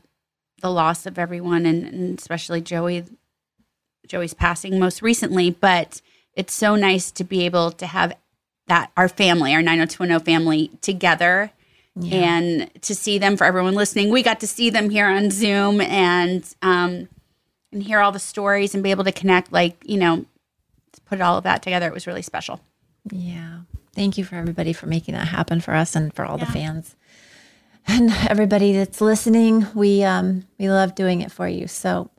the loss of everyone, and, and especially Joey. Joey's passing most recently, but it's so nice to be able to have that our family, our 90210 family, together. And to see them for everyone listening, we got to see them here on Zoom and um, and hear all the stories and be able to connect. Like you know, to put all of that together, it was really special. Yeah. Thank you for everybody for making that happen for us and for all the fans. And everybody that's listening, we um we love doing it for you. So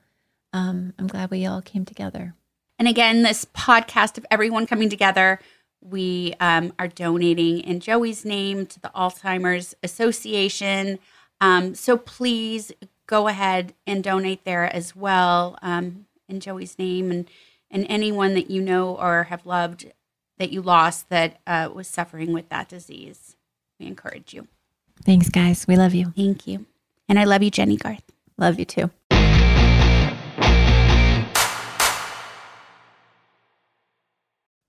um I'm glad we all came together. And again, this podcast of everyone coming together, we um, are donating in Joey's name to the Alzheimer's Association. Um, so please go ahead and donate there as well um, in Joey's name and, and anyone that you know or have loved that you lost that uh, was suffering with that disease. We encourage you. Thanks guys. We love you. Thank you. And I love you, Jennie Garth. Love you too.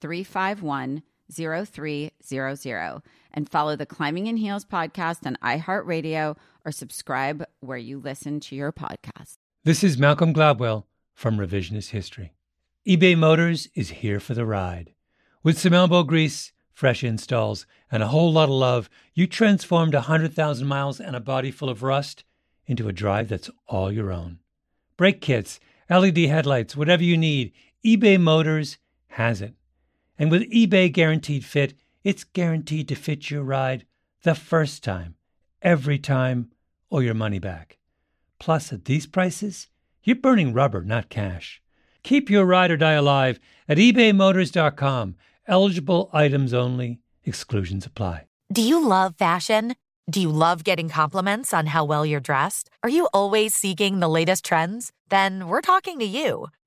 351 0300 and follow the Climbing in Heels podcast on iHeartRadio or subscribe where you listen to your podcast. This is Malcolm Gladwell from Revisionist History. eBay Motors is here for the ride. With some elbow grease, fresh installs, and a whole lot of love, you transformed 100,000 miles and a body full of rust into a drive that's all your own. Brake kits, LED headlights, whatever you need, eBay Motors has it. And with eBay Guaranteed Fit, it's guaranteed to fit your ride the first time, every time, or your money back. Plus, at these prices, you're burning rubber, not cash. Keep your ride or die alive at ebaymotors.com. Eligible items only, exclusions apply. Do you love fashion? Do you love getting compliments on how well you're dressed? Are you always seeking the latest trends? Then we're talking to you.